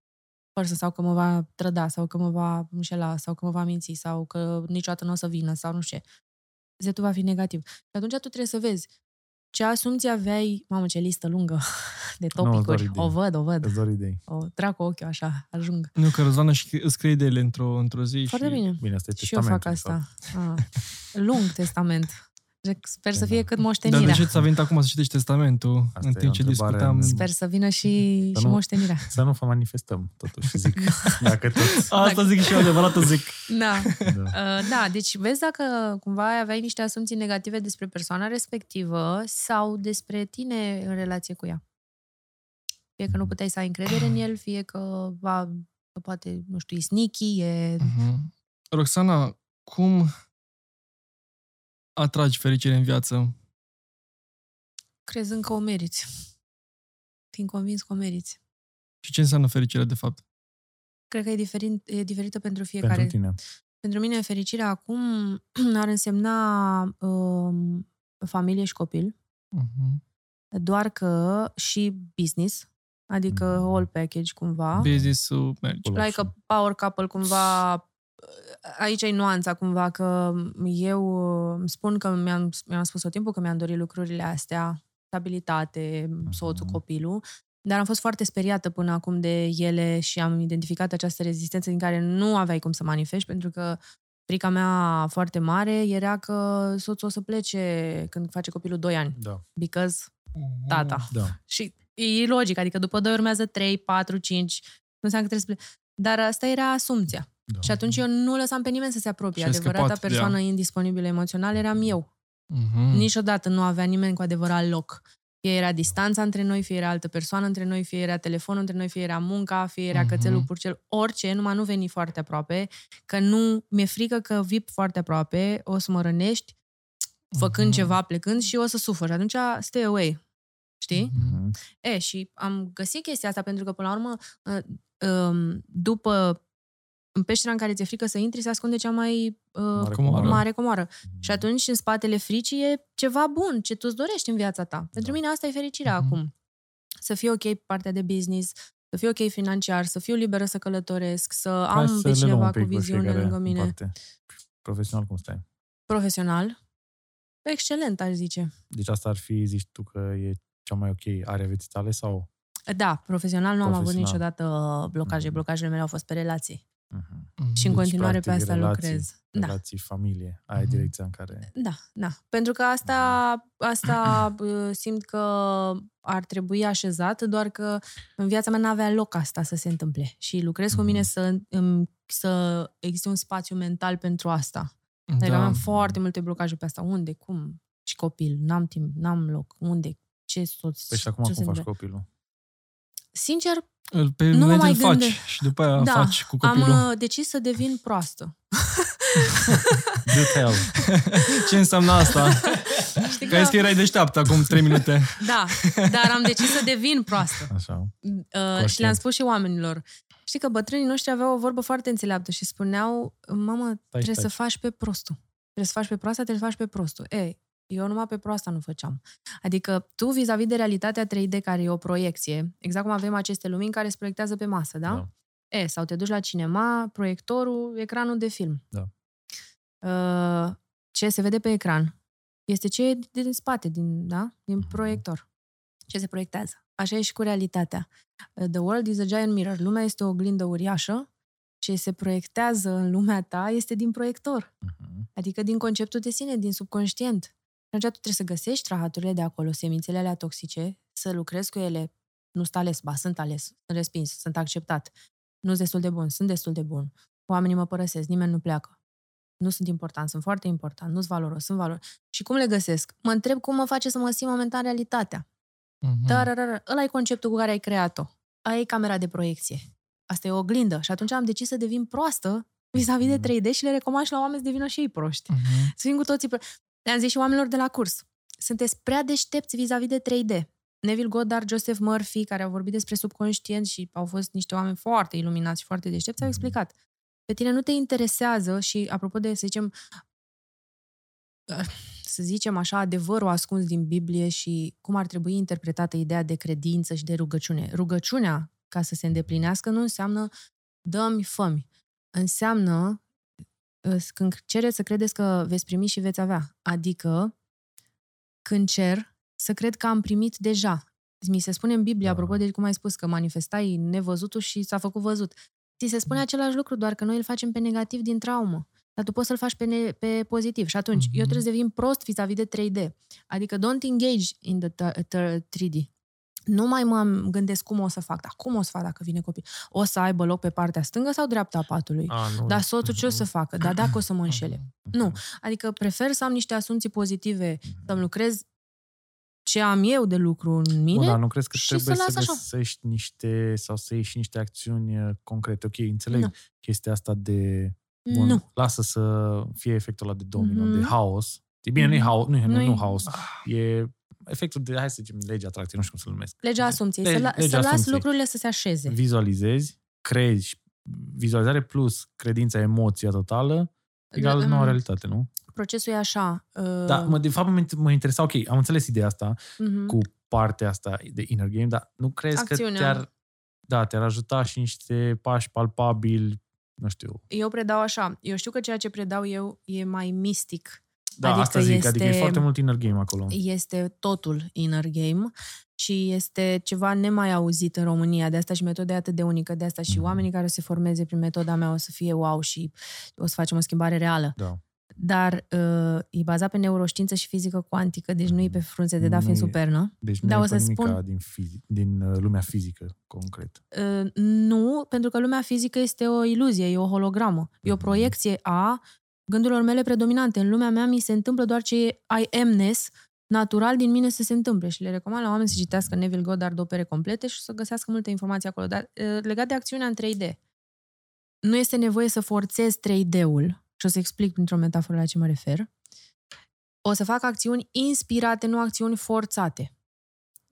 person sau că mă va trăda sau că mă va înșela sau că mă va minți sau că niciodată nu o să vină sau nu știu ce. Z-ul va fi negativ. Și atunci tu trebuie să vezi ce asumții aveai, mamă ce listă lungă de Nu, îți dau topicuri. idei. o văd, o văd. Îți dor idei. O trag cu ochiul așa, ajung. Nu, că Răzvan își își scrie ideile într-o, într-o zi Foarte și... bine. Bine, asta e Și eu fac testamentul, de fapt. asta. Ah. Lung testament. Sper să Da. fie cât Dar moștenirea. de ce ți-a venit acum să citești testamentul Asta în e timp o ce întrebare discutam? în- Sper să vină și, Să și nu- moștenirea. Să nu vă manifestăm, totuși, zic. Dacă tot... Asta zic și eu, adevărat o zic. Da. Da. Uh, da, deci vezi dacă cumva aveai niște asumții negative despre persoana respectivă sau despre tine în relație cu ea. Fie că nu puteai să ai încredere în el, fie că, va, că poate, nu știu, e sneaky, e... Mhm. Roxana, cum atragi fericire în viață? crezând că o meriți. Fiind convins că o meriți. Și ce înseamnă fericirea, de fapt? Cred că e, diferit, e diferită pentru fiecare. Pentru tine. Pentru mine, fericirea acum ar însemna um, familie și copil, Mhm. doar că și business, adică Mhm. whole package cumva. Business-ul merge. Full like option. a power couple cumva aici e nuanța cumva că eu îmi spun că mi-am, mi-am spus tot timpul că mi-am dorit lucrurile astea, stabilitate, soțul, Mhm. copilul, dar am fost foarte speriată până acum de ele și am identificat această rezistență din care nu aveai cum să manifesti, pentru că frica mea foarte mare era că soțul o să plece când face copilul 2 ani, Da. because Mhm. tata. Da. Și e logic, adică după 2 urmează 3, 4, 5, nu înseamnă că trebuie să plece. Dar asta era asumția. Da. Și atunci eu nu lăsam pe nimeni să se apropie. Și ai Adevărata scăpat de persoană ea. indisponibilă emoțional eram eu. Mhm. Niciodată nu avea nimeni cu adevărat loc. Fie era distanța între noi, fie era altă persoană între noi, fie era telefonul între noi, fie era munca, fie era Mhm. cățelul purcel, orice, numai nu veni foarte aproape, că nu, mi-e frică că vii foarte aproape, o să mă rănești, făcând Mhm. ceva, plecând și o să sufăr. Și atunci, stay away. Știi? Mhm. Mhm. E, și am găsit chestia asta pentru că, până la urmă, uh, um, după în peștera în care ți-e frică să intri, se ascunde cea mai uh, Mare comoară. comoară. mare comoară. Și atunci, în spatele fricii, e ceva bun, ce tu îți dorești în viața ta. Pentru Da. mine asta e fericirea Mhm. acum. Să fie ok pe partea de business, să fiu ok financiar, să fiu liberă să călătoresc, să Hai am să pe le luăm cineva un pic cu pe viziune fiecare lângă în mine. parte. Profesional cum stai? Profesional. Excelent, aș zice. Deci asta ar fi, zici tu, că e cea mai ok area vieții tale sau... Da, profesional nu am avut Profesional. niciodată blocaje. Mhm. Blocajele mele au fost pe relații. Mhm. Mhm. Și în Deci, continuare pe practic, asta relații. lucrez. Da. relații, familie. Aia e Mhm. direcția în care... Da, da. Pentru că asta, asta uh, simt că ar trebui așezat, doar că în viața mea n-avea loc asta să se întâmple. Și lucrez cu mine Mhm. să, îmi- să existe un spațiu mental pentru asta. Adică Da. aveam foarte multe blocaje pe asta. Unde? Cum? Și copil? N-am timp, n-am loc. Unde? Ce soț? Păi și acum ce cum se faci întâmplă? copilul? Sincer, Îl- Pe Nu mă moment mai îl faci gândesc. și după aia da, faci cu am copilul. uh, decis să devin proastă. Do tell. Ce înseamnă asta? Știi Că ai zis că erai deșteaptă acum 3 minute. Da, dar am decis să devin proastă. Așa. Uh, și le-am spus și oamenilor. Știi că bătrânii noștri aveau o vorbă foarte înțeleaptă și spuneau, mamă, trebuie stai. să faci pe prostul. Trebuie să faci pe proasta, trebuie să faci pe prostul. Ei, eu numai pe proasta nu făceam. Adică tu, vis-a-vis de realitatea 3D, care e o proiecție, exact cum avem aceste lumini care se proiectează pe masă, da? Da. E, sau te duci la cinema, proiectorul, ecranul de film. Da. Uh, ce se vede pe ecran este ce e din spate, din, da? din Mhm. proiector. Ce se proiectează. Așa e și cu realitatea. Uh, The world is a giant mirror. Lumea este o oglindă uriașă. Ce se proiectează în lumea ta este din proiector. Mhm. Adică din conceptul de sine, din subconștient. Și atunci tu trebuie să găsești rahaturile de acolo, semințele alea toxice, să lucrezi cu ele. Nu sunt ales, ba, sunt ales, sunt respins, sunt acceptat. Nu sunt destul de bun, sunt destul de bun. Oamenii mă părăsesc, nimeni nu pleacă. Nu sunt important, sunt foarte important, nu sunt valoros, sunt valoros. Și cum le găsesc? Mă întreb cum mă face să mă simt momentan realitatea. Mhm. Dar ăla e conceptul cu care ai creat-o. Aia e camera de proiecție. Asta e o oglindă. Și atunci am decis să devin proastă vis-a-vis de 3D și le recomand și la oameni să devină și ei proști. Mhm. Să fim cu toții... pro- Le-am zis și oamenilor de la curs. Sunteți prea deștepți vis-a-vis de 3D. Neville Goddard, Joseph Murphy, care au vorbit despre subconștient și au fost niște oameni foarte iluminați și foarte deștepți, au Mhm. explicat. Pe tine nu te interesează și, apropo de, să zicem, să zicem așa, adevărul ascuns din Biblie și cum ar trebui interpretată ideea de credință și de rugăciune. Rugăciunea, ca să se îndeplinească, nu înseamnă dă-mi fămi. Înseamnă uh, când cereți să credeți că veți primi și veți avea. Adică când cer să cred că am primit deja. Mi se spune în Biblie, Da. apropo de cum ai spus, că manifestai nevăzutul și s-a făcut văzut. Ți se spune același lucru, doar că noi îl facem pe negativ din traumă. Dar tu poți să-l faci pe, ne- pe pozitiv. Și atunci, Mhm. eu trebuie să devin prost vis-a-vis de 3D. Adică don't engage in the t- t- 3D. Nu mai mă gândesc cum o să fac, dar cum o să fac dacă vine copil? O să aibă loc pe partea stângă sau dreapta a patului? A, nu. Dar soțul ce o să facă? Dar dacă o să mă înșele? Mhm. Nu. Adică prefer să am niște asumții pozitive, să-mi lucrez ce am eu de lucru în mine. Bun, dar nu crezi că și trebuie să să, las așa. găsești niște, sau să ieși niște acțiuni uh, concrete? Ok, înțeleg Nu. chestia asta de... Bun, nu. Lasă să fie efectul ăla de domino, Mhm. de haos. E bine, nu e haos, nu, e- nu, Nu-i- nu haos. E efectul de, hai să zicem, legea atracției, nu știu cum să-l numesc. Legea asumției. Le- să, la, legea să las asumției. lucrurile să se așeze. Vizualizezi, crezi, vizualizare plus credința, emoția totală, egal Da, noua mm. realitate, nu? Procesul e așa. Uh, Da, mă, de fapt mă, mă interesa, ok, am înțeles ideea asta mhm. cu partea asta de inner game, dar nu crezi Acțiunea. că te-ar, da, te-ar ajuta și niște pași palpabili, nu știu. Eu predau așa. Eu știu că ceea ce predau eu e mai mistic. Da, Adică asta zic, adică e este- foarte mult inner game acolo. Este totul inner game și este ceva nemai auzit în România. De asta și metoda e atât de unică. De asta și Mhm. oamenii care o să se formeze prin metoda mea o să fie wow și o să facem o schimbare reală. Da. Dar uh, e bazat pe neuroștiință și fizică cuantică, deci nu e pe frunze de dat Nu fiind e- supernă. Deci nu Da, e o pe să nimica spun- din, fizi- din uh, lumea fizică, concret. Uh, nu, pentru că lumea fizică este o iluzie, e o hologramă. E o Mhm. proiecție a gândurilor mele predominante. În lumea mea mi se întâmplă doar ce e I amness natural din mine să se întâmple și le recomand la oameni să citească Neville Goddard opere complete și să găsească multe informații acolo. Dar uh, legat de acțiunea în 3D, nu este nevoie să forțezi 3D-ul și o să explic printr-o metaforă la ce mă refer. O să fac acțiuni inspirate, nu acțiuni forțate.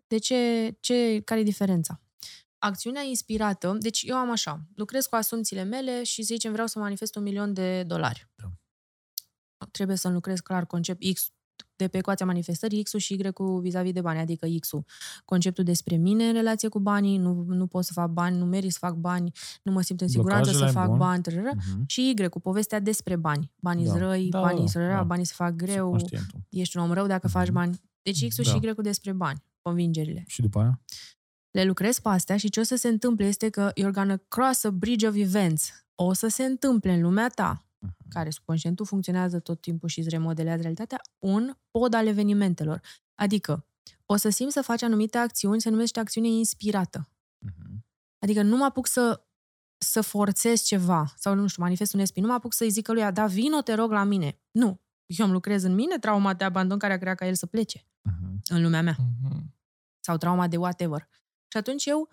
De ce, ce, care e diferența? Acțiunea inspirată, deci eu am așa, lucrez cu asumțiile mele și zicem vreau să manifest un milion de dolari. Da. Trebuie să lucrez clar concept X de pe ecuația manifestării X-ul și Y-ul vis-a-vis de bani, adică X-ul. Conceptul despre mine în relație cu banii, nu, nu pot să fac bani, nu merit să fac bani, nu mă simt în siguranță să Blocajele, fac bun. bani, trără. Mhm. și Y, cu povestea despre bani. Banii Da. da. răi, Da, da, banii da, sunt răi, da. banii se fac greu, Subconștientul. ești un om rău dacă faci Mhm. bani. Deci X-ul Da. și Y-ul despre bani, convingerile Și după aia? le lucrez pe astea și ce o să se întâmple este că you're gonna cross a bridge of events. O să se întâmple în lumea ta care subconștientul funcționează tot timpul și îți remodelează realitatea, un pod al evenimentelor. Adică, o să simți să faci anumite acțiuni, se numește acțiune inspirată. Mhm. Adică nu mă apuc să, să forțez ceva sau, nu știu, manifest un SP. Nu mă apuc să-i zic lui, da, vino, te rog, la mine. Nu. Eu îmi lucrez în mine trauma de abandon care a creat ca el să plece Mhm. în lumea mea Mhm. sau trauma de whatever. Și atunci eu,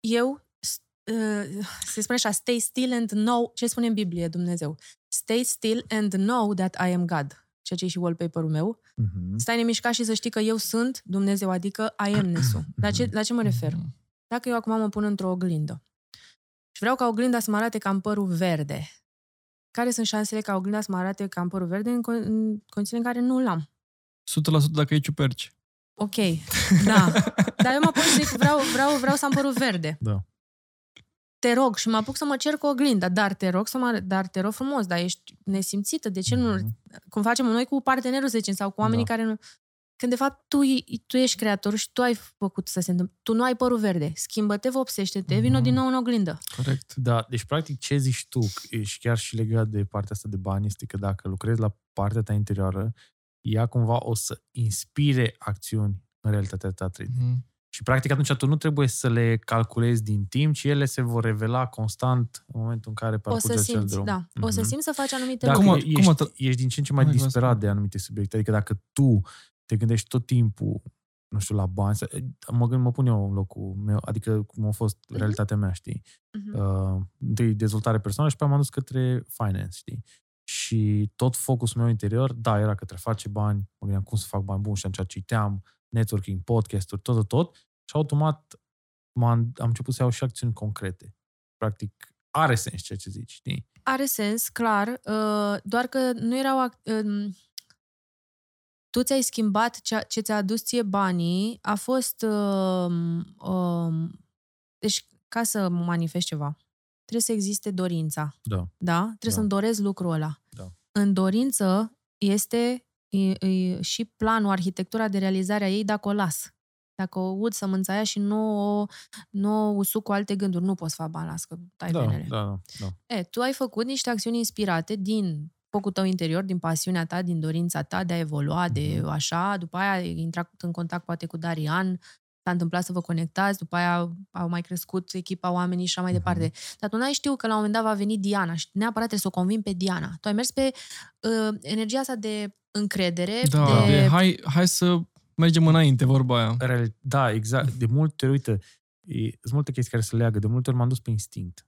eu s- uh, se spune așa, stay still and know, ce spune în Biblie Dumnezeu? Stay still and know that I am God. Ceea ce e și wallpaper-ul meu. Mhm. Stai nemișcat și să știi că eu sunt Dumnezeu, adică I am-ness-ul. La ce, la ce mă refer? Mhm. Dacă eu acum mă pun într-o oglindă și vreau ca oglinda să mă arate ca în părul verde, care sunt șansele ca oglinda să mă arate ca în părul verde în, con- în condițiile în care nu l-am? 100% dacă e ciuperci. Ok, da. Dar eu mă pun și zic, vreau, vreau, vreau să am părul verde. Da. Te rog și mă apuc să mă cer cu oglinda, dar te rog să mă, dar te rog frumos, dar ești nesimțită, de ce nu, Mhm. cum facem noi cu partenerul, să zicem, sau cu oamenii Da. care nu... Când de fapt tu, tu ești creatorul și tu ai făcut să se întâmple. Tu nu ai părul verde. Schimbă-te, vopsește-te, vină Mhm. din nou în oglindă. Corect. Da, deci practic ce zici tu, și chiar și legat de partea asta de bani, este că dacă lucrezi la partea ta interioară, ea cumva o să inspire acțiuni în realitatea ta 3D. Mhm. Și practic atunci tu nu trebuie să le calculezi din timp, ci ele se vor revela constant în momentul în care O parcurgi să acel simți, drum. da. O să Mhm. simți să faci anumite Dacă Cum- lucruri. ești, cum o- ești din ce în ce mai Hai, vă disperat spun. de anumite subiecte, adică dacă tu te gândești tot timpul, nu știu, la bani, să- mă, gând, mă pun eu în locul meu, adică cum a fost Mhm. realitatea mea, știi? Mhm. uh, întâi dezvoltare personală și pe am dus către finance, știi? Și tot focusul meu interior, da, era către a face bani, mă gândeam cum să fac bani buni și atunci citeam networking, podcasturi, tot, tot, tot și automat m-am, am început să iau și acțiuni concrete. Practic, are sens ceea ce zici, știi? Are sens, clar, uh, doar că nu erau... ac- um, Tu ți-ai schimbat ceea ce ți-a adus ție banii, a fost... Um, um, deci, ca să manifesti ceva, trebuie să existe dorința. Da. Da? Trebuie Da. să-mi doresc lucrul ăla. Da. În dorință este e, e, și planul, arhitectura de realizare a ei dacă o las. Dacă o ud sămânța aia și nu o, nu o usuc cu alte gânduri, nu poți să faci bani, las că tai Da, venele. da, da, da. E, tu ai făcut niște acțiuni inspirate din focul tău interior, din pasiunea ta, din dorința ta de a evolua, de Mhm. așa, după aia ai intrat în contact poate cu Darian, s-a întâmplat să vă conectați, după aia au mai crescut echipa oamenii și așa mai Mhm. departe. Dar tu n-ai știut că la un moment dat va veni Diana și neapărat trebuie să o convin pe Diana. Tu ai mers pe uh, energia asta de încredere, Da, de... de... hai, hai să mergem înainte, vorba aia. Real- Da, exact. De multe ori, uite, e, sunt multe chestii care se leagă. De multe ori m-am dus pe instinct.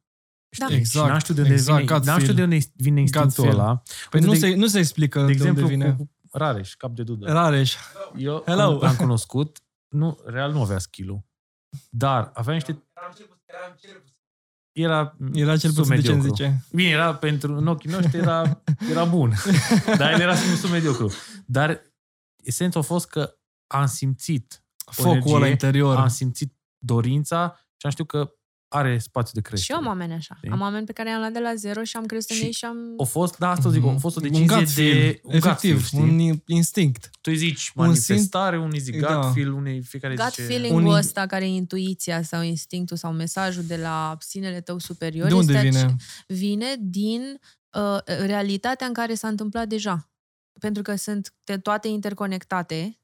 Da. Știi? Exact, Și n-am știut de unde exact, vine, gut n-am știut de feel. unde vine instinctul feel. ăla. Păi Uite, nu, de, se, nu se explică de de, exemplu, unde vine. cu Rareș, cap de dudă. Rareș. Eu Hello. Hello. l-am cunoscut, nu, real nu avea skill dar avea niște... Era, Era cel puțin de ce submediocru. zice. Bine, era pentru, în ochii noștri era, era bun, dar el era sub mediocru. Dar esența a fost că am simțit, Focul energie, ăla interior. am simțit dorința și am știut că are spațiu de Și eu creștere. am oameni așa. Știi? Am oameni pe care i-am luat de la zero și am crescut în Și ei și am... A fost, da, asta zic, a fost o Mhm. decizie un gut feel, de... un gut efectiv, feel, știi? un instinct. Tu îi zici un manifestare, unii zic gut Da. feel, unii fiecare Gut zice... feeling-ul Unii- ăsta care e intuiția sau instinctul sau mesajul de la sinele tău superior De unde este vine? ace- vine din uh, realitatea în care s-a întâmplat deja. Pentru că sunt te- toate interconectate.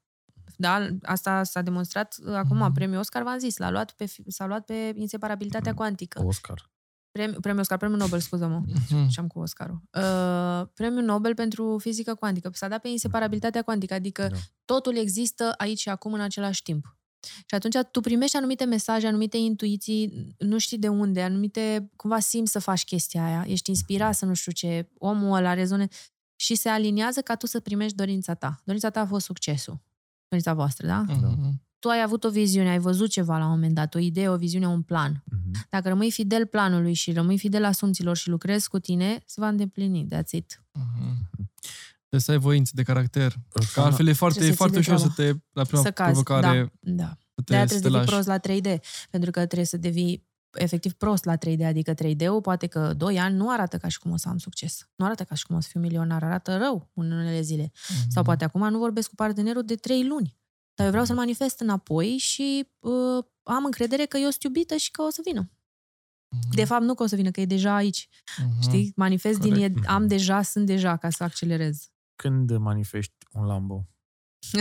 Da? Asta s-a demonstrat uh, acum. Mhm. Premiul Oscar, v-am zis, l-a luat pe, fi- s-a luat pe inseparabilitatea Mhm. cuantică. Oscar. Premiul, premiul Oscar, premiul Nobel, scuză-mă. Mhm. Și am cu Oscarul. Uh, premiul Nobel pentru fizică cuantică. S-a dat pe inseparabilitatea cuantică, adică Da. totul există aici și acum în același timp. Și atunci tu primești anumite mesaje, anumite intuiții, nu știi de unde, anumite, cumva simți să faci chestia aia, ești inspirat să nu știu ce, omul ăla rezone și se aliniază ca tu să primești dorința ta. Dorința ta a fost succesul. Dorința voastră, da? Mhm. Tu ai avut o viziune, ai văzut ceva la un moment dat, o idee, o viziune, un plan. Mhm. Dacă rămâi fidel planului și rămâi fidel asumțiilor și lucrezi cu tine, se va îndeplini. That's it. Mhm. Trebuie să ai voință de caracter. Că Ăsta- altfel e foarte, Trebuie e să foarte ții ușor de să te, la prima să cazi. provocare, Da, da. să te, De-aia să te trebuie să devii lași. prost la 3D, pentru că trebuie să devii efectiv prost la 3D, adică 3D-ul poate că 2 ani nu arată ca și cum o să am succes. Nu arată ca și cum o să fiu milionar, arată rău în unele zile. Mhm. Sau poate acum nu vorbesc cu partenerul de 3 luni. Dar eu vreau să-l manifest înapoi și uh, am încredere că eu sunt iubită și că o să vină. De fapt, nu că o să vină, că e deja aici. Mhm. Știi? Manifest din e, Corect. am deja, sunt deja, ca să accelerez. Când manifesti un Lambo?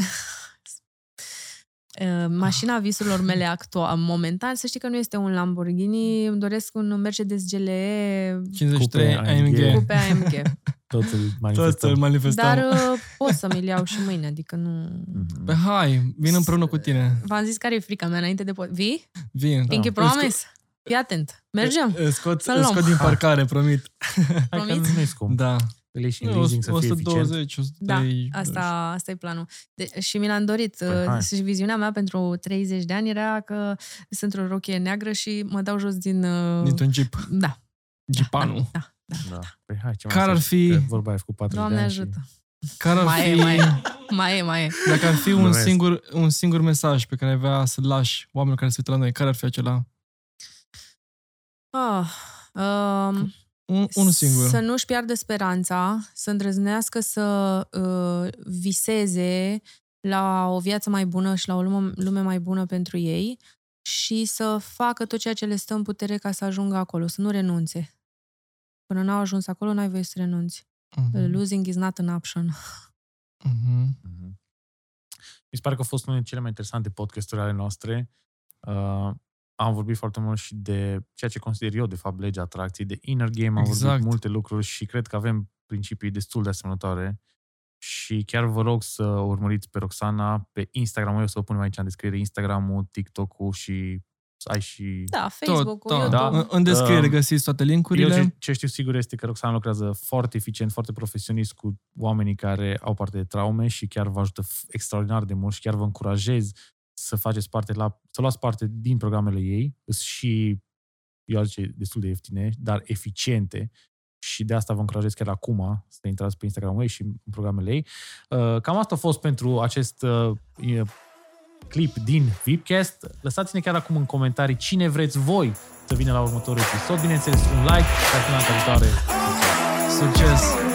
Uh, Mașina visurilor mele actuale, momentan, să știi că nu este un Lamborghini, îmi doresc un Mercedes GLE 53 Cupe AMG. AMG. Coupe AMG. Toți îl Toți manifestăm. îl manifestăm. Dar uh, pot să-mi iau și mâine, adică nu... Mhm. Pe hai, vin împreună cu tine. V-am zis care e frica mea înainte de pot. Vii? Vin. Pinky Îl Promise? Fii atent. Mergem? Îl scot, Să-l îl luăm. scot din parcare, promit. Hai că Promiți? nu e scump. Da. Îl iei și în leasing să fie eficient. 120, Da, 130. asta, asta e planul. De, și mi l-am dorit. Păi, hai. Uh, și viziunea mea pentru 30 de ani era că sunt într-o rochie neagră și mă dau jos din... Uh, Dintr-un jeep. Da. Jeepanu. Da. Da. Păi hai, ce mai Care ar să- fi- că Vorba aia cu 40 Doamne de ani ajută. Care ar Mai fi, e, mai e. Mai e, mai e. dacă ar fi un Glumesc. singur, un singur mesaj pe care ai vrea să-l lași oamenilor care se uită la noi, care ar fi acela? Ah, um, Un, unul singur. Să nu-și piardă speranța, să îndrăznească să uh, viseze la o viață mai bună și la o lume, lume mai bună pentru ei și să facă tot ceea ce le stă în putere ca să ajungă acolo, să nu renunțe. Până n-au ajuns acolo, n-ai voie să renunți. Mhm. Losing is not an option. Mhm. Mhm. Mi se pare că a fost unul dintre cele mai interesante podcasturi ale noastre. Uh, am vorbit foarte mult și de ceea ce consider eu, de fapt, legea atracției, de inner game, am Exact. vorbit multe lucruri și cred că avem principii destul de asemănătoare. Și chiar vă rog să o urmăriți pe Roxana pe Instagram. Eu o să o punem aici în descriere Instagram-ul, TikTok-ul și să ai și... Da, Tot, Facebook-ul, tot. YouTube. Da. În, în descriere Um, găsiți toate Eu linkurile. ce, ce știu sigur este că Roxana lucrează foarte eficient, foarte profesionist cu oamenii care au parte de traume și chiar vă ajută f- extraordinar de mult și chiar vă încurajez să faceți parte la, să luați parte din programele ei, Sunt și eu aș zice destul de ieftine, dar eficiente și de asta vă încurajez chiar acum să intrați pe Instagram ei și în programele ei. Uh, Cam asta a fost pentru acest uh, e- clip din Vipcast. Lăsați-ne chiar acum în comentarii cine vreți voi să vină la următorul episod. Bineînțeles, un like, și pe data viitoare. Succes!